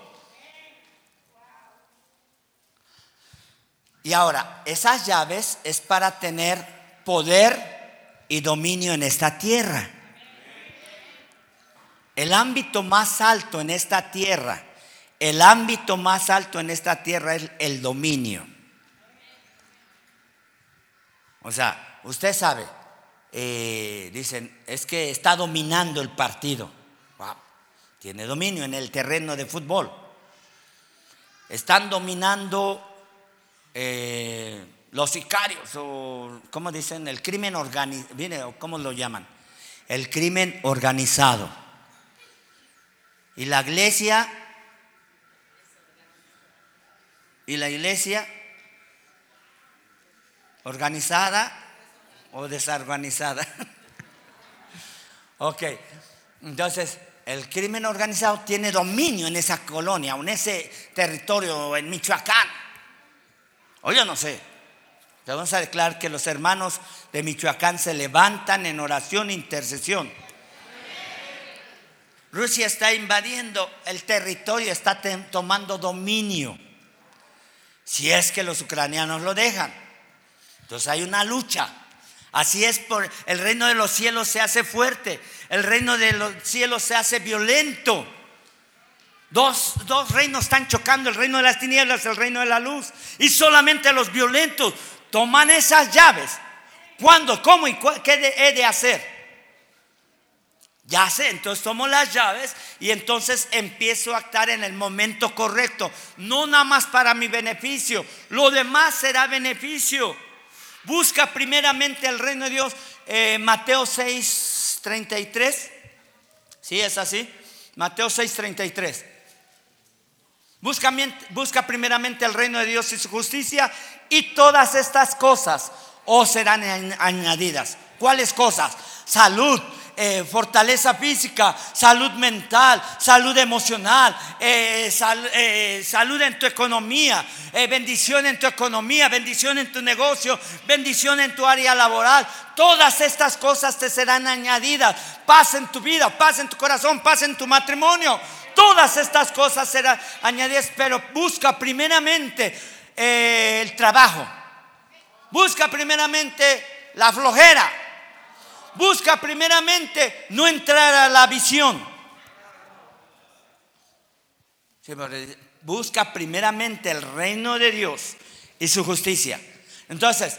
Y ahora, esas llaves es para tener poder y dominio en esta tierra. El ámbito más alto en esta tierra, el ámbito más alto en esta tierra es el dominio. O sea, usted sabe, eh, dicen, es que está dominando el partido. tiene dominio en el terreno de fútbol. Están dominando eh, los sicarios, o ¿cómo dicen? El crimen organizado, ¿cómo lo llaman? El crimen organizado. Y la iglesia, y la iglesia organizada o desorganizada. ok, entonces el crimen organizado tiene dominio en esa colonia, en ese territorio, en Michoacán. O yo no sé. Vamos a declarar que los hermanos de Michoacán se levantan en oración e intercesión Rusia está invadiendo el territorio, está tomando dominio. Si es que los ucranianos lo dejan. Entonces hay una lucha. Así es por el reino de los cielos se hace fuerte, el reino de los cielos se hace violento. Dos, dos reinos están chocando, el reino de las tinieblas, el reino de la luz. Y solamente los violentos toman esas llaves. ¿Cuándo? ¿Cómo y qué he de hacer? Ya sé, entonces tomo las llaves y entonces empiezo a actuar en el momento correcto. No nada más para mi beneficio, lo demás será beneficio. Busca primeramente el reino de Dios. Eh, Mateo 6, 33. ¿Sí es así? Mateo 6, 33. Busca, busca primeramente el reino de Dios y su justicia y todas estas cosas os serán añadidas. ¿Cuáles cosas? Salud, eh, fortaleza física, salud mental, salud emocional, eh, eh, salud en tu economía, bendición en tu economía, bendición en tu negocio, bendición en tu área laboral. Todas estas cosas te serán añadidas. Paz en tu vida, paz en tu corazón, paz en tu matrimonio. Todas estas cosas serán añadidas, pero busca primeramente el trabajo. Busca primeramente la flojera. Busca primeramente no entrar a la visión. Busca primeramente el reino de Dios y su justicia. Entonces,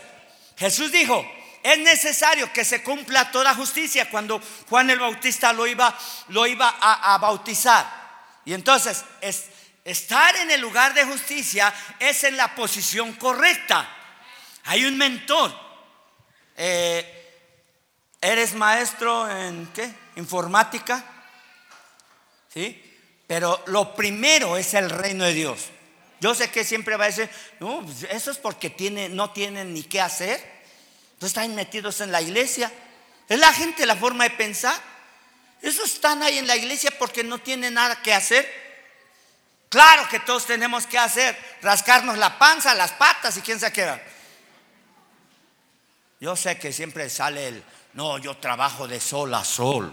Jesús dijo, es necesario que se cumpla toda justicia cuando Juan el Bautista lo iba, lo iba a, bautizar. Y entonces, estar en el lugar de justicia es en la posición correcta. Hay un mentor. Eh, ¿Eres maestro en qué? Informática. ¿Sí? Pero lo primero es el reino de Dios. Yo sé que siempre va a decir, no, pues eso es porque no tienen ni qué hacer. Entonces están metidos en la iglesia. Es la gente la forma de pensar. Esos están ahí en la iglesia porque no tienen nada que hacer. Claro que todos tenemos que hacer, rascarnos la panza, las patas y quién se queda. Yo sé que siempre sale el, no, yo trabajo de sol a sol.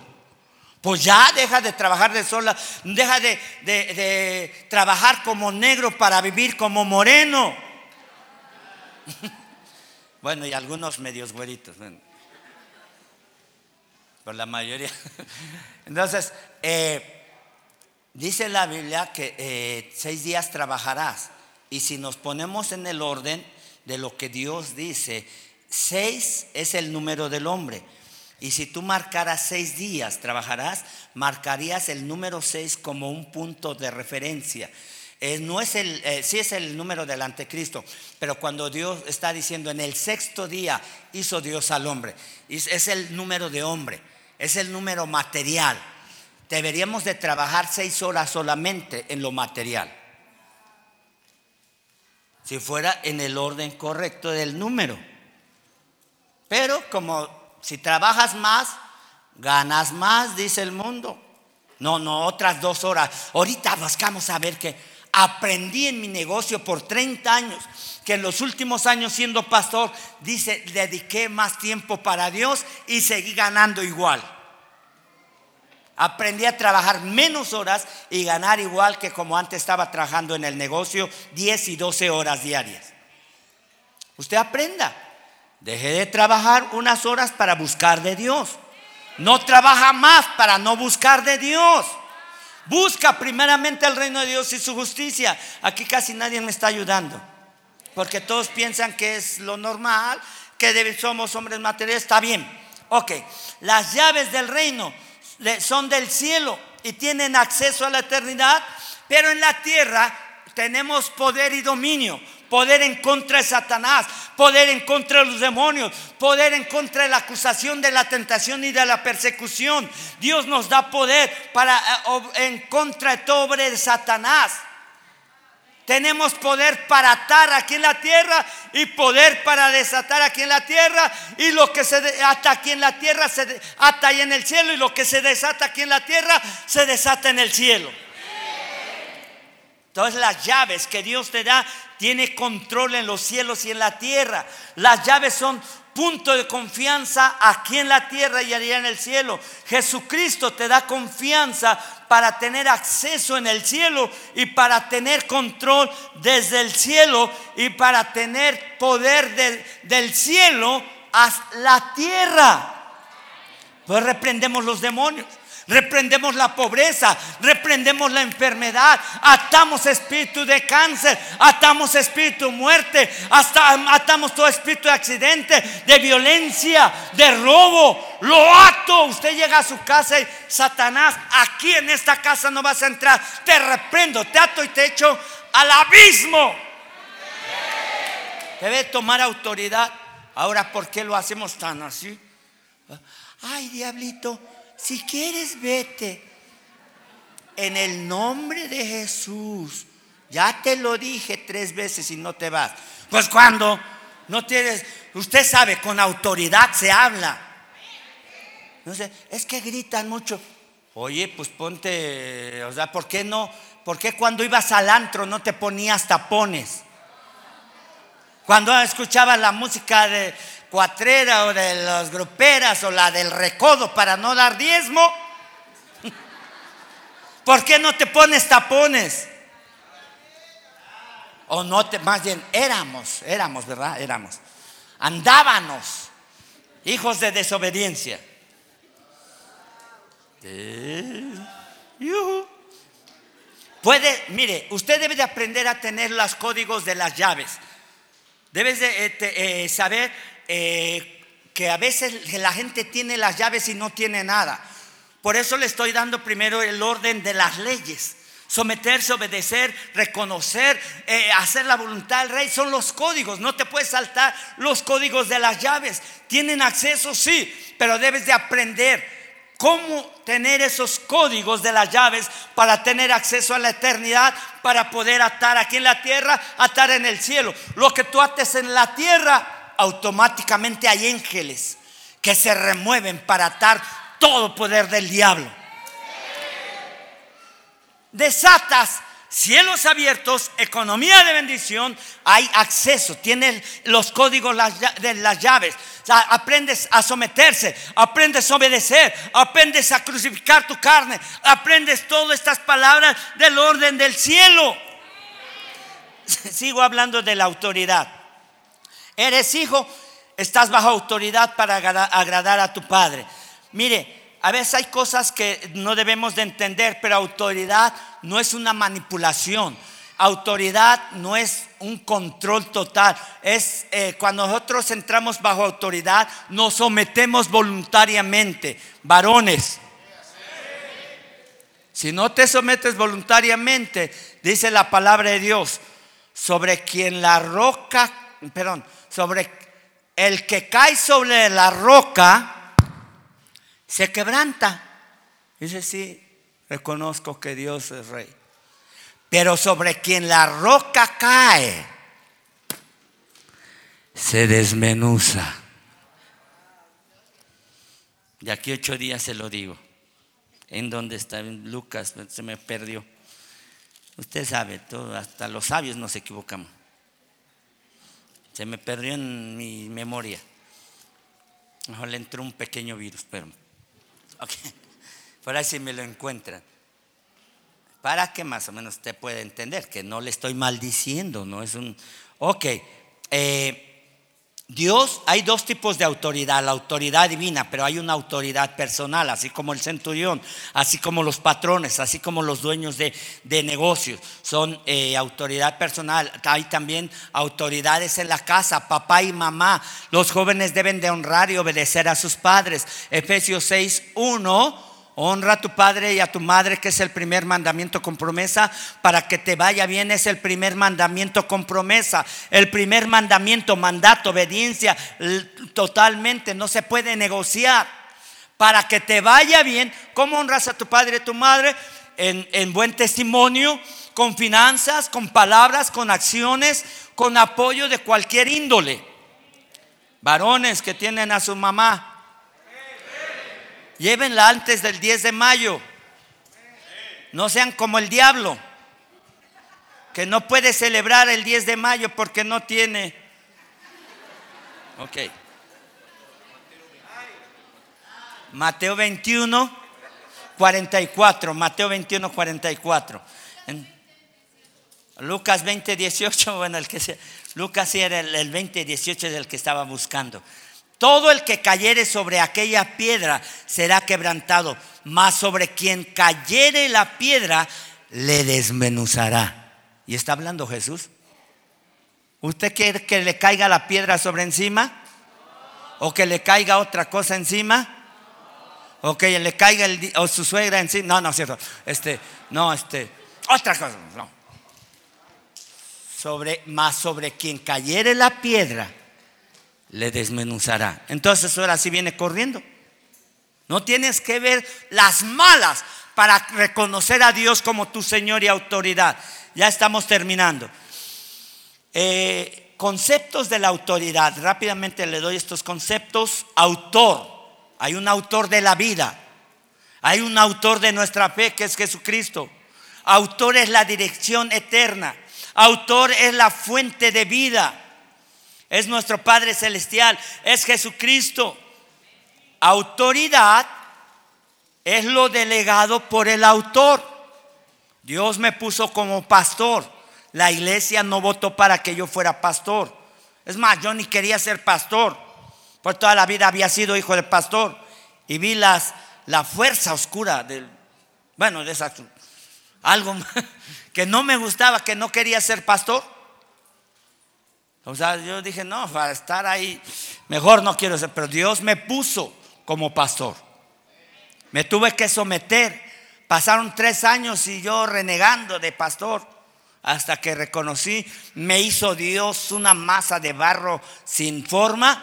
Pues ya deja de trabajar de sol, deja de, trabajar como negro para vivir como moreno. bueno, y algunos medios güeritos. Bueno. Pero la mayoría. Entonces, eh, dice la Biblia que eh, seis días trabajarás. Y si nos ponemos en el orden de lo que Dios dice, Seis es el número del hombre. Y si tú marcaras seis días, trabajarás, marcarías el número seis como un punto de referencia. no es el, eh, sí es el número del anticristo, pero cuando Dios está diciendo en el sexto día hizo Dios al hombre, es el número de hombre, es el número material. Deberíamos de trabajar seis horas solamente en lo material. Si fuera en el orden correcto del número. Pero como si trabajas más, ganas más, dice el mundo. No, no, otras dos horas. Ahorita buscamos a ver que aprendí en mi negocio por 30 años, que en los últimos años siendo pastor, dice, dediqué más tiempo para Dios y seguí ganando igual. Aprendí a trabajar menos horas y ganar igual que como antes estaba trabajando en el negocio 10 y 12 horas diarias. Usted aprenda. Deje de trabajar unas horas para buscar de Dios. No trabaja más para no buscar de Dios. Busca primeramente el reino de Dios y su justicia. Aquí casi nadie me está ayudando. Porque todos piensan que es lo normal, que somos hombres materiales. Está bien. Ok, las llaves del reino son del cielo y tienen acceso a la eternidad. Pero en la tierra tenemos poder y dominio poder en contra de Satanás, poder en contra de los demonios, poder en contra de la acusación de la tentación y de la persecución. Dios nos da poder para eh, en contra de todo de Satanás. Tenemos poder para atar aquí en la tierra y poder para desatar aquí en la tierra. Y lo que se ata aquí en la tierra se ata ahí en el cielo. Y lo que se desata aquí en la tierra se desata en el cielo. Entonces las llaves que Dios te da tiene control en los cielos y en la tierra. Las llaves son punto de confianza aquí en la tierra y allá en el cielo. Jesucristo te da confianza para tener acceso en el cielo y para tener control desde el cielo y para tener poder del, cielo a la tierra. Pues reprendemos los demonios reprendemos la pobreza, reprendemos la enfermedad, atamos espíritu de cáncer, atamos espíritu de muerte, hasta atamos todo espíritu de accidente, de violencia, de robo. Lo ato. Usted llega a su casa y Satanás, aquí en esta casa no vas a entrar. Te reprendo, te ato y te echo al abismo. Debe tomar autoridad. Ahora, ¿por qué lo hacemos tan así? Ay, diablito, si quieres, vete. En el nombre de Jesús. Ya te lo dije tres veces y no te vas. Pues cuando no tienes, usted sabe, con autoridad se habla. No sé, es que gritan mucho. Oye, pues ponte, o sea, ¿por qué no? ¿Por qué cuando ibas al antro no te ponías tapones? Cuando escuchabas la música de, cuatrera o de las gruperas o la del recodo para no dar diezmo? ¿Por qué no te pones tapones? O no te, más bien éramos, éramos, ¿verdad? Éramos. Andábamos, hijos de desobediencia. Eh, Puede, mire, usted debe de aprender a tener los códigos de las llaves. Debes de eh, eh, saber que a veces la gente tiene las llaves y no tiene nada. Por eso le estoy dando primero el orden de las leyes. Someterse, obedecer, reconocer, eh, hacer la voluntad del rey son los códigos. No te puedes saltar los códigos de las llaves. Tienen acceso, sí, pero debes de aprender cómo tener esos códigos de las llaves para tener acceso a la eternidad, para poder atar aquí en la tierra, atar en el cielo. Lo que tú ates en la tierra, automáticamente hay ángeles que se remueven para atar todo poder del diablo desatas cielos abiertos, economía de bendición, hay acceso, tienes los códigos de las llaves. aprendes a someterse, aprendes a obedecer, aprendes a crucificar tu carne, aprendes todas estas palabras del orden del cielo. Sigo hablando de la autoridad. Eres hijo, estás bajo autoridad para agradar a tu padre. Mire, a veces hay cosas que no debemos de entender, pero autoridad no es una manipulación. Autoridad no es un control total. Es eh, cuando nosotros entramos bajo autoridad, nos sometemos voluntariamente. Varones, si no te sometes voluntariamente, dice la palabra de Dios, sobre quien la roca, perdón, sobre el que cae sobre la roca, se quebranta. Dice, sí, reconozco que Dios es rey. Pero sobre quien la roca cae, se desmenuza. De aquí ocho días se lo digo. ¿En dónde está? Lucas, se me perdió. Usted sabe, todo, hasta los sabios nos equivocamos. Se me perdió en mi memoria. Mejor le entró un pequeño virus, pero Ok. Por ahí si me lo encuentran. Para que más o menos usted pueda entender que no le estoy maldiciendo, no es un... Ok. Eh, Dios, hay dos tipos de autoridad, la autoridad divina, pero hay una autoridad personal, así como el centurión, así como los patrones, así como los dueños de, negocios, son eh, autoridad personal. Hay también autoridades en la casa, papá y mamá. Los jóvenes deben de honrar y obedecer a sus padres. Efesios 6, 1 Honra a tu padre y a tu madre, que es el primer mandamiento con promesa, para que te vaya bien, es el primer mandamiento con promesa. El primer mandamiento, mandato, obediencia, totalmente, no se puede negociar. Para que te vaya bien, ¿cómo honras a tu padre y a tu madre? En, en buen testimonio, con finanzas, con palabras, con acciones, con apoyo de cualquier índole. Varones que tienen a su mamá, Llévenla antes del 10 de mayo. No sean como el diablo, que no puede celebrar el 10 de mayo porque no tiene. Ok. Mateo 21, 44. Mateo 21, 44. Lucas 20, 18. Bueno, el que sea. Lucas sí era el, el 20, 18 es el que estaba buscando. Todo el que cayere sobre aquella piedra será quebrantado, mas sobre quien cayere la piedra le desmenuzará. ¿Y está hablando Jesús? ¿Usted quiere que le caiga la piedra sobre encima? ¿O que le caiga otra cosa encima? ¿O que le caiga el, o su suegra encima? No, no es cierto. Este, no, este, otra cosa. No. Sobre, más sobre quien cayere la piedra le desmenuzará. Entonces ahora sí viene corriendo. No tienes que ver las malas para reconocer a Dios como tu Señor y autoridad. Ya estamos terminando. Eh, conceptos de la autoridad. Rápidamente le doy estos conceptos. Autor. Hay un autor de la vida. Hay un autor de nuestra fe que es Jesucristo. Autor es la dirección eterna. Autor es la fuente de vida es nuestro Padre Celestial, es Jesucristo. Autoridad es lo delegado por el autor. Dios me puso como pastor. la iglesia no votó para que yo fuera pastor. Es más, yo ni quería ser pastor. Por toda la vida había sido hijo de pastor. Y vi las, la fuerza oscura del, bueno, de esa, algo que no me gustaba, que no quería ser pastor. O sea, yo dije, no, para estar ahí, mejor no quiero ser, pero Dios me puso como pastor. Me tuve que someter. Pasaron tres años y yo renegando de pastor hasta que reconocí, me hizo Dios una masa de barro sin forma.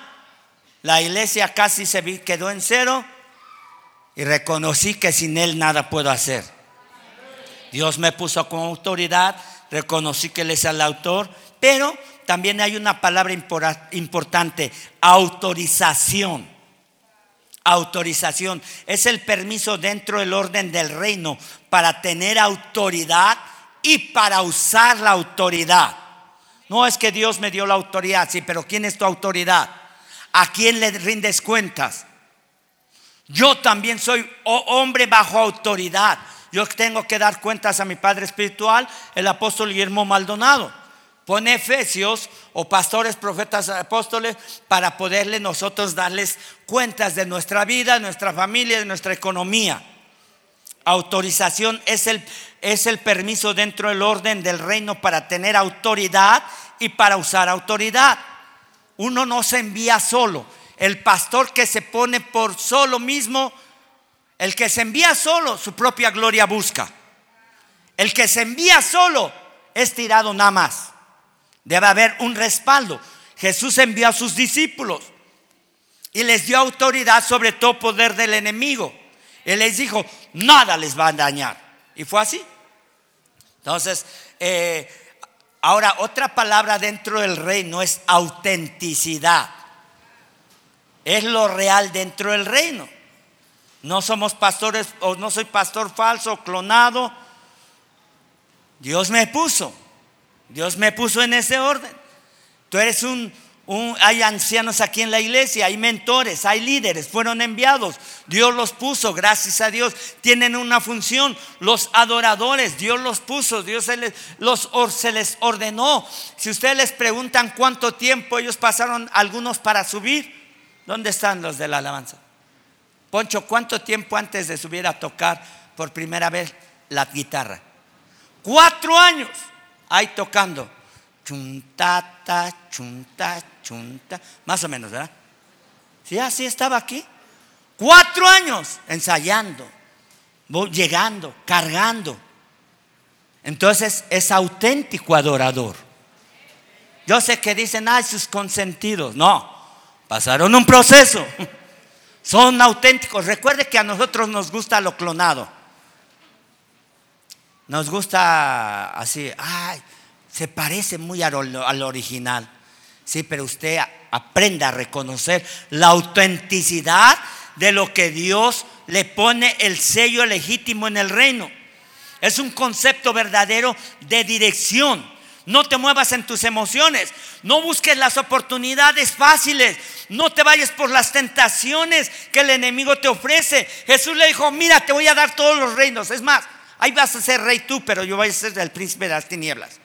La iglesia casi se quedó en cero y reconocí que sin Él nada puedo hacer. Dios me puso como autoridad, reconocí que Él es el autor, pero también hay una palabra importante, autorización. Autorización es el permiso dentro del orden del reino para tener autoridad y para usar la autoridad. No es que Dios me dio la autoridad, sí, pero ¿quién es tu autoridad? ¿A quién le rindes cuentas? Yo también soy hombre bajo autoridad. Yo tengo que dar cuentas a mi Padre Espiritual, el apóstol Guillermo Maldonado. Pone Efesios o pastores, profetas, apóstoles para poderle nosotros darles cuentas de nuestra vida, de nuestra familia, de nuestra economía. Autorización es el, es el permiso dentro del orden del reino para tener autoridad y para usar autoridad. Uno no se envía solo. El pastor que se pone por solo mismo, el que se envía solo, su propia gloria busca. El que se envía solo es tirado nada más. Debe haber un respaldo. Jesús envió a sus discípulos y les dio autoridad sobre todo poder del enemigo. Él les dijo, nada les va a dañar. Y fue así. Entonces, eh, ahora otra palabra dentro del reino es autenticidad. Es lo real dentro del reino. No somos pastores o no soy pastor falso, clonado. Dios me puso. Dios me puso en ese orden. Tú eres un, hay ancianos aquí en la iglesia, hay mentores, hay líderes, fueron enviados. Dios los puso, gracias a Dios. Tienen una función. Los adoradores, Dios los puso, Dios se les, los, se les ordenó. Si ustedes les preguntan cuánto tiempo ellos pasaron, algunos para subir, ¿dónde están los de la alabanza? Poncho, ¿cuánto tiempo antes de subir a tocar por primera vez la guitarra? Cuatro años ahí tocando. Chuntata, chunta, chunta. Más o menos, ¿verdad? Sí, así estaba aquí. Cuatro años ensayando, llegando, cargando. Entonces es auténtico adorador. Yo sé que dicen, ay, sus consentidos. No, pasaron un proceso. Son auténticos. Recuerde que a nosotros nos gusta lo clonado. Nos gusta así, ay, se parece muy al, original. Sí, pero usted aprenda a reconocer la autenticidad de lo que Dios le pone el sello legítimo en el reino. Es un concepto verdadero de dirección. No te muevas en tus emociones. No busques las oportunidades fáciles. No te vayas por las tentaciones que el enemigo te ofrece. Jesús le dijo, mira, te voy a dar todos los reinos. Es más, Ahí vas a ser rey tú, pero yo voy a ser el príncipe de las tinieblas.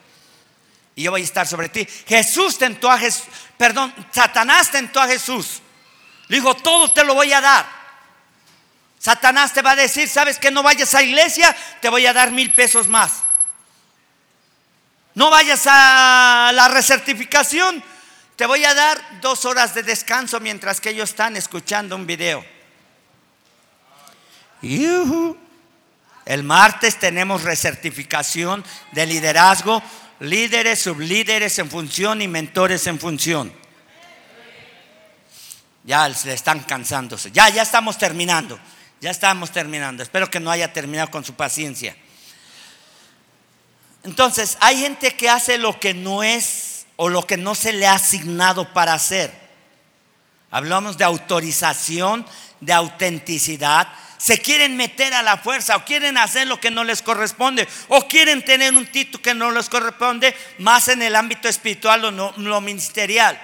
Y yo voy a estar sobre ti. Jesús tentó a Jesús, perdón, Satanás tentó a Jesús. Le dijo, todo te lo voy a dar. Satanás te va a decir, ¿sabes que no vayas a iglesia? Te voy a dar mil pesos más. No vayas a la recertificación. Te voy a dar dos horas de descanso mientras que ellos están escuchando un video. El martes tenemos recertificación de liderazgo, líderes, sublíderes en función y mentores en función. Ya se están cansándose. Ya, ya estamos terminando. Ya estamos terminando. Espero que no haya terminado con su paciencia. Entonces, hay gente que hace lo que no es o lo que no se le ha asignado para hacer. Hablamos de autorización, de autenticidad, se quieren meter a la fuerza o quieren hacer lo que no les corresponde o quieren tener un título que no les corresponde más en el ámbito espiritual o no, lo ministerial.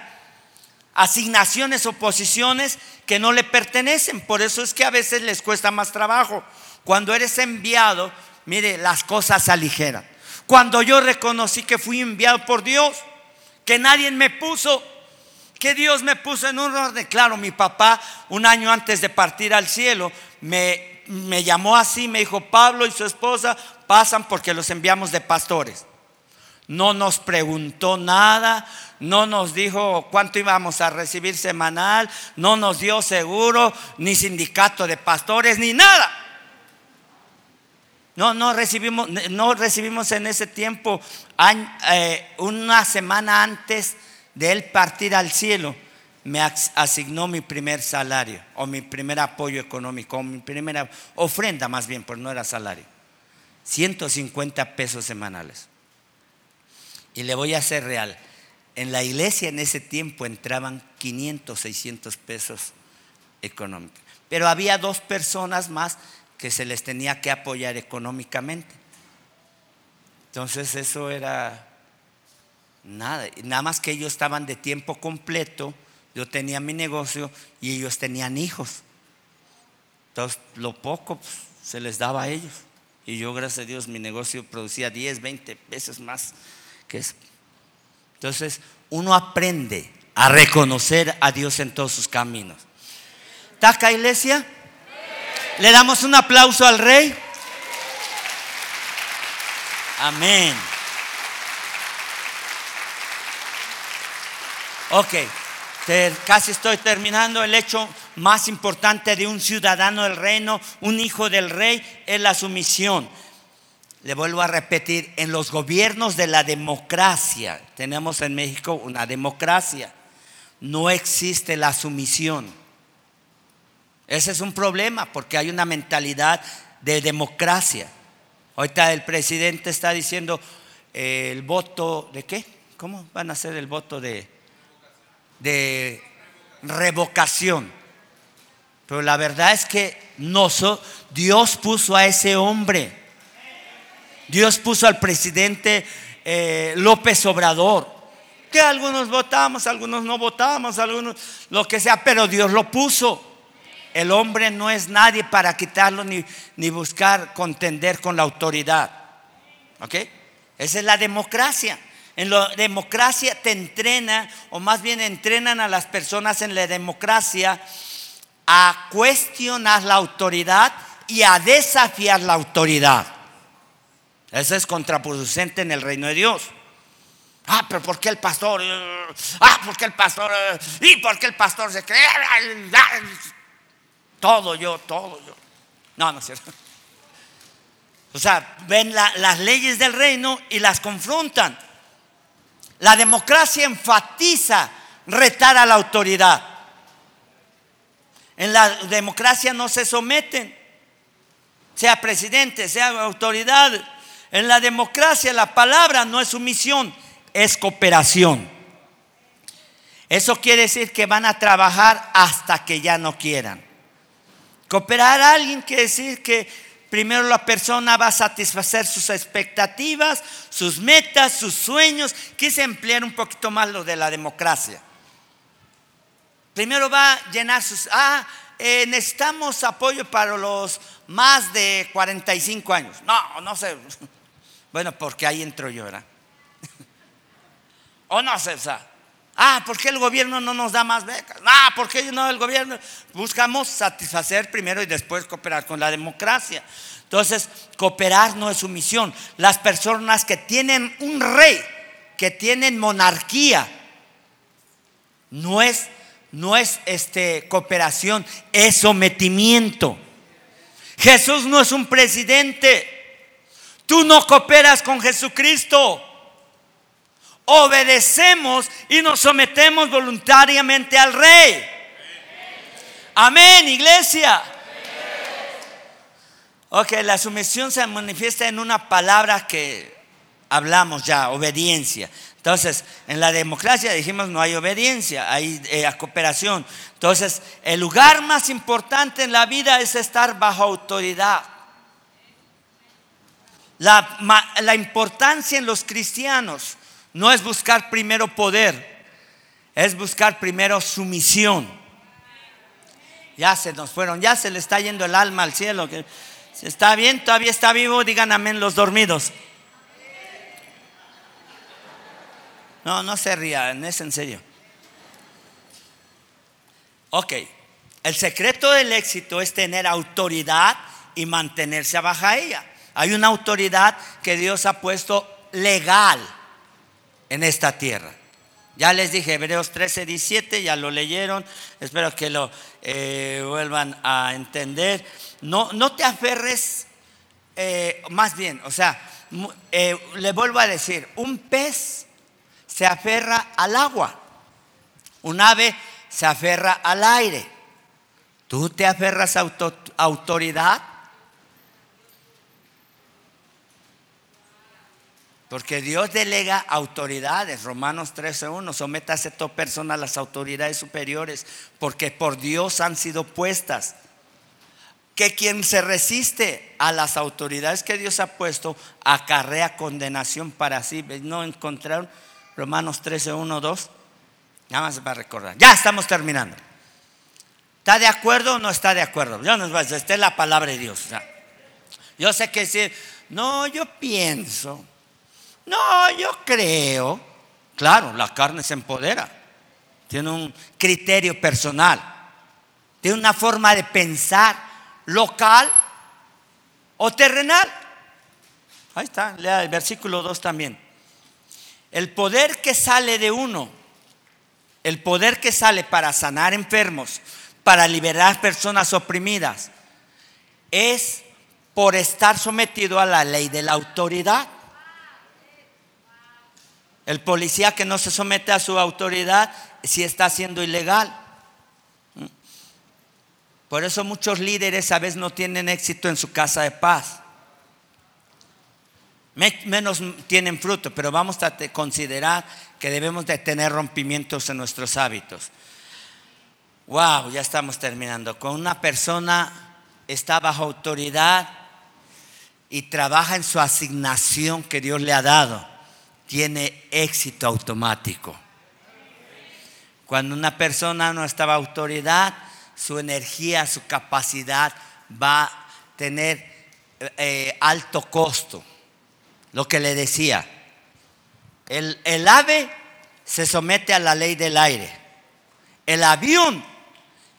Asignaciones o posiciones que no le pertenecen. Por eso es que a veces les cuesta más trabajo. Cuando eres enviado, mire, las cosas se aligeran. Cuando yo reconocí que fui enviado por Dios, que nadie me puso, que Dios me puso en un orden. Claro, mi papá, un año antes de partir al cielo, me, me llamó así, me dijo, Pablo y su esposa pasan porque los enviamos de pastores. No nos preguntó nada, no nos dijo cuánto íbamos a recibir semanal, no nos dio seguro, ni sindicato de pastores, ni nada. No, no recibimos, no recibimos en ese tiempo, eh, una semana antes de él partir al cielo, me asignó mi primer salario, o mi primer apoyo económico, o mi primera ofrenda más bien, porque no era salario. 150 pesos semanales. Y le voy a hacer real. En la iglesia en ese tiempo entraban 500, 600 pesos económicos. Pero había dos personas más que se les tenía que apoyar económicamente. Entonces eso era nada. Nada más que ellos estaban de tiempo completo, yo tenía mi negocio y ellos tenían hijos. Entonces lo poco pues, se les daba a ellos. Y yo, gracias a Dios, mi negocio producía 10, 20 veces más que eso. Entonces, uno aprende a reconocer a Dios en todos sus caminos. ¿Taca, iglesia? Le damos un aplauso al rey. Amén. Ok, casi estoy terminando. El hecho más importante de un ciudadano del reino, un hijo del rey, es la sumisión. Le vuelvo a repetir, en los gobiernos de la democracia, tenemos en México una democracia, no existe la sumisión. Ese es un problema porque hay una mentalidad de democracia. Ahorita el presidente está diciendo eh, el voto de qué? ¿Cómo van a ser el voto de, de revocación? Pero la verdad es que no Dios puso a ese hombre. Dios puso al presidente eh, López Obrador. Que algunos votamos, algunos no votamos, algunos lo que sea, pero Dios lo puso. El hombre no es nadie para quitarlo ni, ni buscar contender con la autoridad. ¿Ok? Esa es la democracia. En la democracia te entrena, o más bien entrenan a las personas en la democracia a cuestionar la autoridad y a desafiar la autoridad. Eso es contraproducente en el reino de Dios. Ah, pero ¿por qué el pastor? Ah, ¿por qué el pastor? ¿Y por qué el pastor se cree? todo yo, todo yo. No, no es cierto. O sea, ven las leyes del reino y las confrontan. La democracia enfatiza retar a la autoridad. En la democracia no se someten, sea presidente, sea autoridad. En la democracia la palabra no es sumisión, es cooperación. Eso quiere decir que van a trabajar hasta que ya no quieran. Cooperar a alguien quiere decir que primero la persona va a satisfacer sus expectativas, sus metas, sus sueños. Quise emplear un poquito más lo de la democracia. Primero va a llenar sus... Ah, eh, necesitamos apoyo para los más de 45 años. No, no sé. Bueno, porque ahí entro yo, ¿verdad? o no sé, o sea, Ah, ¿por qué el gobierno no nos da más becas? Ah, ¿por qué no el gobierno? Buscamos satisfacer primero y después cooperar con la democracia. Entonces, cooperar no es sumisión. Las personas que tienen un rey, que tienen monarquía, no es, no es este, cooperación, es sometimiento. Jesús no es un presidente. Tú no cooperas con Jesucristo obedecemos y nos sometemos voluntariamente al rey. Amén, iglesia. Ok, la sumisión se manifiesta en una palabra que hablamos ya, obediencia. Entonces, en la democracia dijimos no hay obediencia, hay eh, cooperación. Entonces, el lugar más importante en la vida es estar bajo autoridad. La, la importancia en los cristianos no es buscar primero poder, es buscar primero sumisión. Ya se nos fueron, ya se le está yendo el alma al cielo. ¿Está bien? ¿Todavía está vivo? Digan amén los dormidos. No, no se ría, es en serio. Ok, el secreto del éxito es tener autoridad y mantenerse bajo ella. Hay una autoridad que Dios ha puesto legal en esta tierra. Ya les dije, Hebreos 13, 17, ya lo leyeron, espero que lo eh, vuelvan a entender. No, no te aferres, eh, más bien, o sea, eh, le vuelvo a decir, un pez se aferra al agua, un ave se aferra al aire. ¿Tú te aferras a autoridad? Porque Dios delega autoridades. Romanos 13.1. Sométase toda persona a las autoridades superiores, porque por Dios han sido puestas. Que quien se resiste a las autoridades que Dios ha puesto acarrea condenación para sí. ¿No encontraron Romanos 13.1, 2? Nada más para recordar. Ya estamos terminando. ¿Está de acuerdo o no está de acuerdo? Yo no esta es la palabra de Dios. yo sé que si, no, yo pienso. No, yo creo. Claro, la carne se empodera. Tiene un criterio personal. Tiene una forma de pensar local o terrenal. Ahí está, lea el versículo 2 también. El poder que sale de uno, el poder que sale para sanar enfermos, para liberar personas oprimidas, es por estar sometido a la ley de la autoridad. El policía que no se somete a su autoridad si está siendo ilegal. Por eso muchos líderes a veces no tienen éxito en su casa de paz. Menos tienen fruto, pero vamos a considerar que debemos de tener rompimientos en nuestros hábitos. Wow, ya estamos terminando. Con una persona está bajo autoridad y trabaja en su asignación que Dios le ha dado tiene éxito automático. Cuando una persona no está bajo autoridad, su energía, su capacidad va a tener eh, alto costo. Lo que le decía, el, el ave se somete a la ley del aire. El avión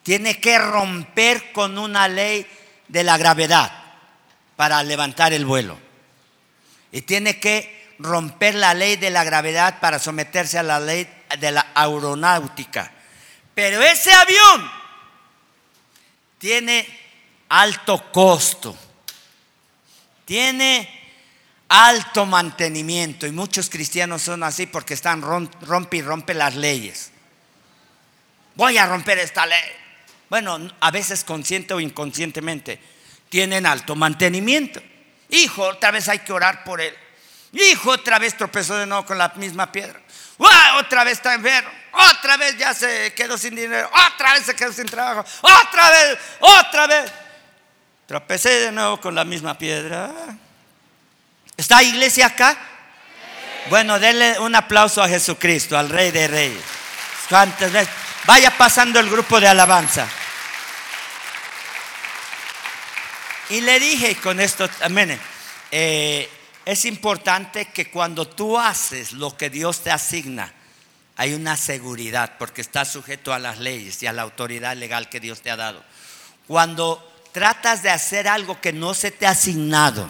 tiene que romper con una ley de la gravedad para levantar el vuelo. Y tiene que romper la ley de la gravedad para someterse a la ley de la aeronáutica. Pero ese avión tiene alto costo, tiene alto mantenimiento y muchos cristianos son así porque están rompe y rompe las leyes. Voy a romper esta ley. Bueno, a veces consciente o inconscientemente tienen alto mantenimiento. Hijo, otra vez hay que orar por él. Hijo, otra vez tropezó de nuevo con la misma piedra. Otra vez está enfermo. Otra vez ya se quedó sin dinero. Otra vez se quedó sin trabajo. Otra vez, otra vez. Tropecé de nuevo con la misma piedra. ¿Está iglesia acá? Bueno, denle un aplauso a Jesucristo, al Rey de Reyes. Vaya pasando el grupo de alabanza. Y le dije con esto, amén. Eh, es importante que cuando tú haces lo que Dios te asigna, hay una seguridad porque estás sujeto a las leyes y a la autoridad legal que Dios te ha dado. Cuando tratas de hacer algo que no se te ha asignado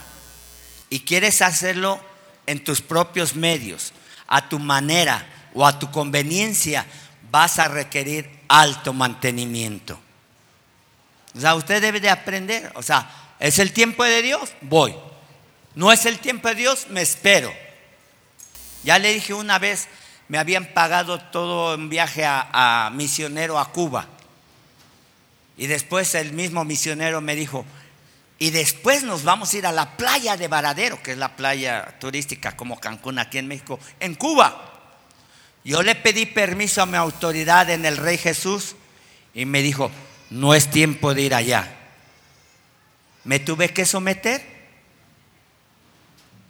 y quieres hacerlo en tus propios medios, a tu manera o a tu conveniencia, vas a requerir alto mantenimiento. O sea, usted debe de aprender, o sea, es el tiempo de Dios, voy. No es el tiempo de Dios, me espero. Ya le dije una vez, me habían pagado todo un viaje a, misionero a Cuba. Y después el mismo misionero me dijo, y después nos vamos a ir a la playa de Varadero, que es la playa turística como Cancún aquí en México, en Cuba. Yo le pedí permiso a mi autoridad en el Rey Jesús y me dijo, no es tiempo de ir allá. Me tuve que someter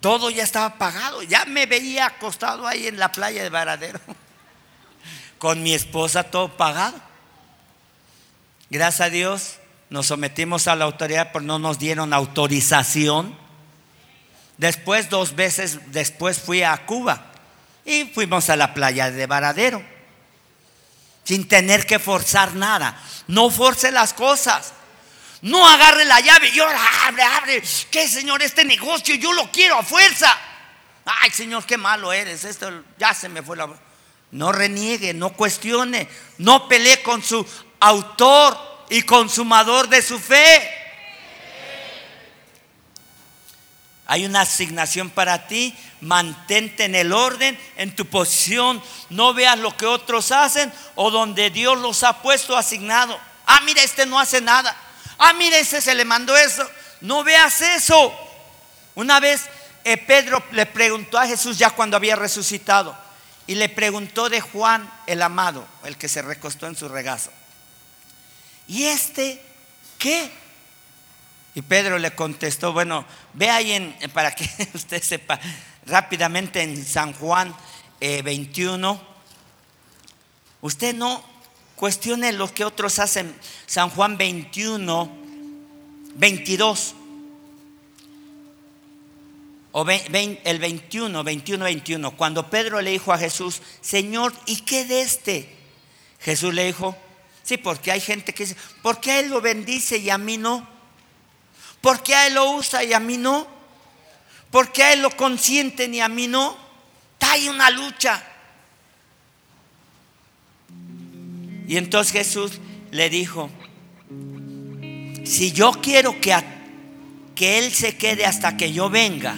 todo ya estaba pagado. Ya me veía acostado ahí en la playa de Varadero. Con mi esposa todo pagado. Gracias a Dios nos sometimos a la autoridad, pero no nos dieron autorización. Después, dos veces después fui a Cuba Y fuimos a la playa de Varadero, sin tener que forzar nada. No force las cosas. No agarre la llave y ahora abre, abre. ¿Qué, Señor, este negocio? Yo lo quiero a fuerza. Ay, Señor, qué malo eres. Esto ya se me fue la. No reniegue, no cuestione, no pelee con su autor y consumador de su fe. Hay una asignación para ti. Mantente en el orden, en tu posición. No veas lo que otros hacen o donde Dios los ha puesto asignado. Ah, mira, este no hace nada. Ah, mira, ese se le mandó eso. No veas eso. Una vez eh, Pedro le preguntó a Jesús ya cuando había resucitado y le preguntó de Juan el amado, el que se recostó en su regazo. ¿Y este qué? Y Pedro le contestó, bueno, ve ahí en, para que usted sepa rápidamente en San Juan 21. Eh, usted no cuestione lo que otros hacen. San Juan 21, 22. O el 21, 21, 21. Cuando Pedro le dijo a Jesús, Señor, ¿y qué de este? Jesús le dijo, sí, porque hay gente que dice, ¿por qué a él lo bendice y a mí no? ¿Por qué a él lo usa y a mí no? ¿Por qué a él lo consiente y a mí no? Hay una lucha. Y entonces Jesús le dijo, si yo quiero que, que Él se quede hasta que yo venga,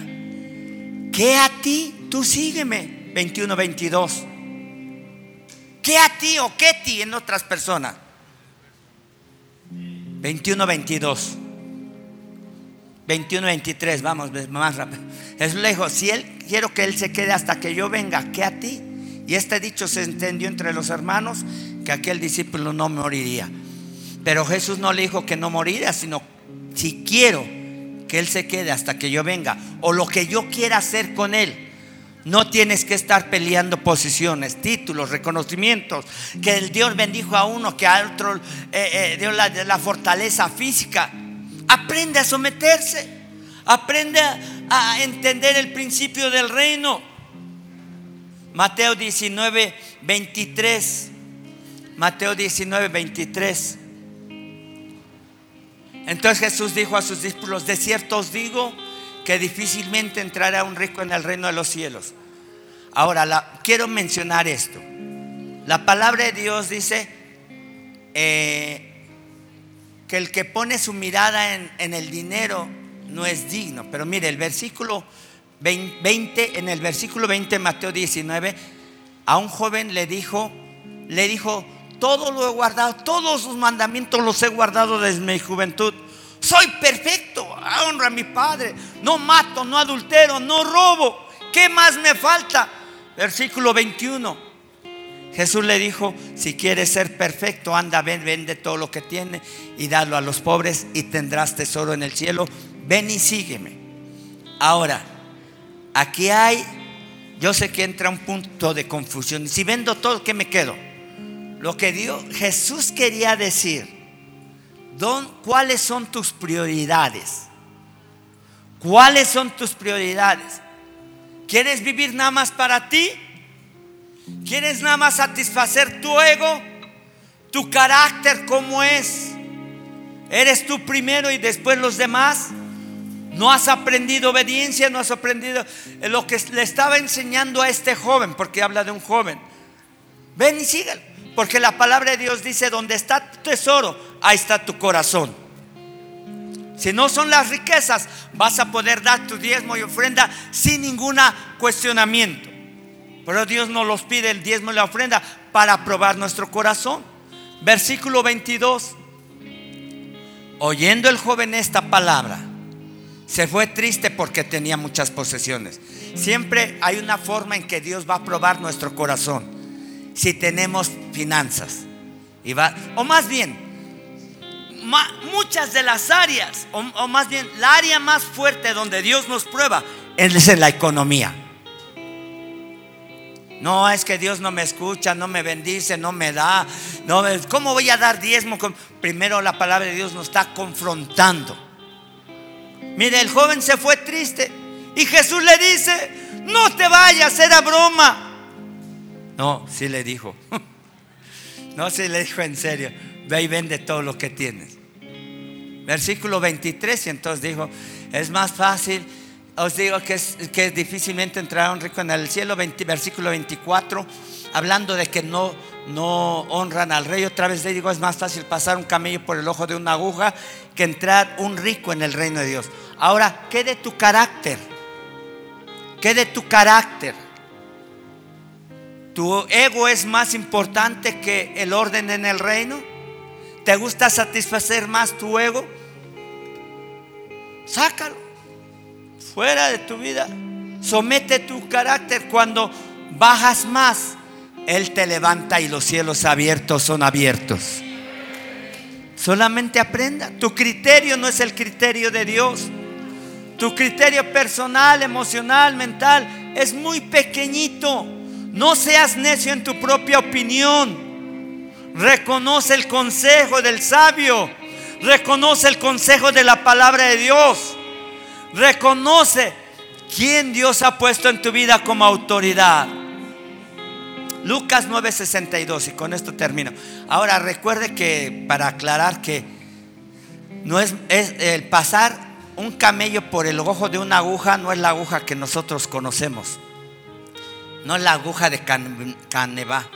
¿qué a ti? Tú sígueme. 21, 22. ¿Qué a ti o qué ti en otras personas? 21, 22. 21, 23, vamos más rápido. Es lejos. Si él quiero que él se quede hasta que yo venga, ¿qué a ti? Y este dicho se entendió entre los hermanos que aquel discípulo no moriría. Pero Jesús no le dijo que no moriría, sino si quiero que Él se quede hasta que yo venga, o lo que yo quiera hacer con Él. No tienes que estar peleando posiciones, títulos, reconocimientos. Que el Dios bendijo a uno, que a otro eh, eh, dio la, fortaleza física. Aprende a someterse. Aprende a entender el principio del reino. Mateo 19, 23. Mateo 19, 23. Entonces Jesús dijo a sus discípulos, de cierto os digo que difícilmente entrará un rico en el reino de los cielos. Ahora, quiero mencionar esto. La palabra de Dios dice eh, que el que pone su mirada en, en el dinero no es digno. Pero mire, el versículo 20, en el versículo 20 Mateo 19, a un joven le dijo, le dijo, todo lo he guardado, todos sus mandamientos los he guardado desde mi juventud. Soy perfecto, honra a mi padre, no mato, no adultero, no robo. ¿Qué más me falta? Versículo 21. Jesús le dijo, si quieres ser perfecto, anda, ven, vende todo lo que tiene y dalo a los pobres y tendrás tesoro en el cielo. Ven y sígueme. Ahora, aquí hay, yo sé que entra un punto de confusión. Si vendo todo, ¿qué me quedo? Lo que Dios, Jesús quería decir, don, ¿cuáles son tus prioridades? ¿Cuáles son tus prioridades? ¿Quieres vivir nada más para ti? ¿Quieres nada más satisfacer tu ego? ¿Tu carácter cómo es? ¿Eres tú primero y después los demás? ¿No has aprendido obediencia? ¿No has aprendido lo que le estaba enseñando a este joven? Porque habla de un joven. Ven y sígalo. Porque la palabra de Dios dice, donde está tu tesoro, ahí está tu corazón. Si no son las riquezas, vas a poder dar tu diezmo y ofrenda sin ningún cuestionamiento. Pero Dios nos los pide el diezmo y la ofrenda para probar nuestro corazón. Versículo 22. Oyendo el joven esta palabra, se fue triste porque tenía muchas posesiones. Siempre hay una forma en que Dios va a probar nuestro corazón si tenemos finanzas. O más bien, muchas de las áreas, o, más bien, la área más fuerte donde Dios nos prueba es en la economía. No es que Dios no me escucha, no me bendice, no me da. No, ¿Cómo voy a dar diezmo? Primero la palabra de Dios nos está confrontando. Mire, el joven se fue triste y Jesús le dice, no te vayas, era broma. No, sí le dijo. No, sí le dijo en serio. Ve y vende todo lo que tienes. Versículo 23, y entonces dijo, es más fácil, os digo que es, que difícilmente entrará un rico en el cielo, versículo 24, hablando de que no, no honran al rey, otra vez le digo, es más fácil pasar un camello por el ojo de una aguja que entrar un rico en el reino de Dios. Ahora, ¿qué de tu carácter? ¿Qué de tu carácter? ¿Tu ego es más importante que el orden en el reino? ¿Te gusta satisfacer más tu ego? Sácalo fuera de tu vida. Somete tu carácter cuando bajas más. Él te levanta y los cielos abiertos son abiertos. Solamente aprenda. Tu criterio no es el criterio de Dios. Tu criterio personal, emocional, mental es muy pequeñito. No seas necio en tu propia opinión. Reconoce el consejo del sabio. Reconoce el consejo de la palabra de Dios. Reconoce quién Dios ha puesto en tu vida como autoridad. Lucas 9:62 y con esto termino. Ahora recuerde que para aclarar que no es, es, el pasar un camello por el ojo de una aguja no es la aguja que nosotros conocemos. No la aguja de caneva.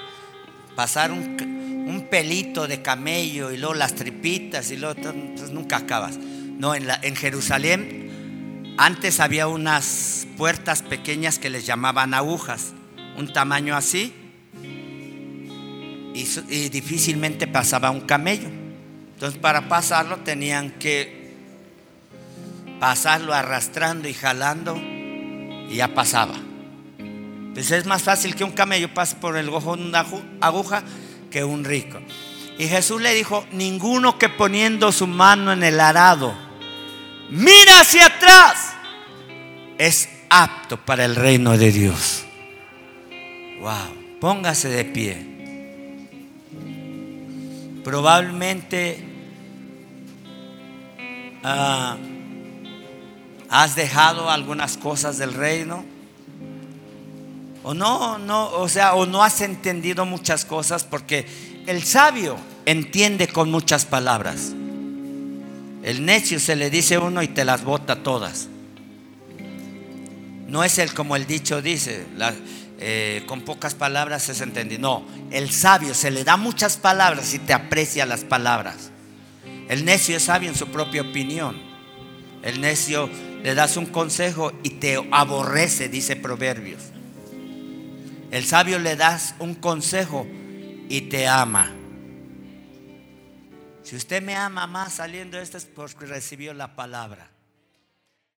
Pasar un, pelito de camello y luego las tripitas y luego pues nunca acabas. No, en Jerusalén antes había unas puertas pequeñas que les llamaban agujas, un tamaño así, y, y difícilmente pasaba un camello. Entonces para pasarlo tenían que pasarlo arrastrando y jalando y ya pasaba. Pues es más fácil que un camello pase por el ojo de una aguja que un rico. Y Jesús le dijo, ninguno que poniendo su mano en el arado, mira hacia atrás, es apto para el reino de Dios. Wow, póngase de pie. Probablemente ah, has dejado algunas cosas del reino o no, no, o sea, o no has entendido muchas cosas porque el sabio entiende con muchas palabras. El necio se le dice uno y te las bota todas. No es el como el dicho dice, eh, con pocas palabras es entendido. No, el sabio se le da muchas palabras y te aprecia las palabras. El necio es sabio en su propia opinión. El necio le das un consejo y te aborrece, dice Proverbios. El sabio le das un consejo y te ama. Si usted me ama más saliendo de esto es porque recibió la palabra.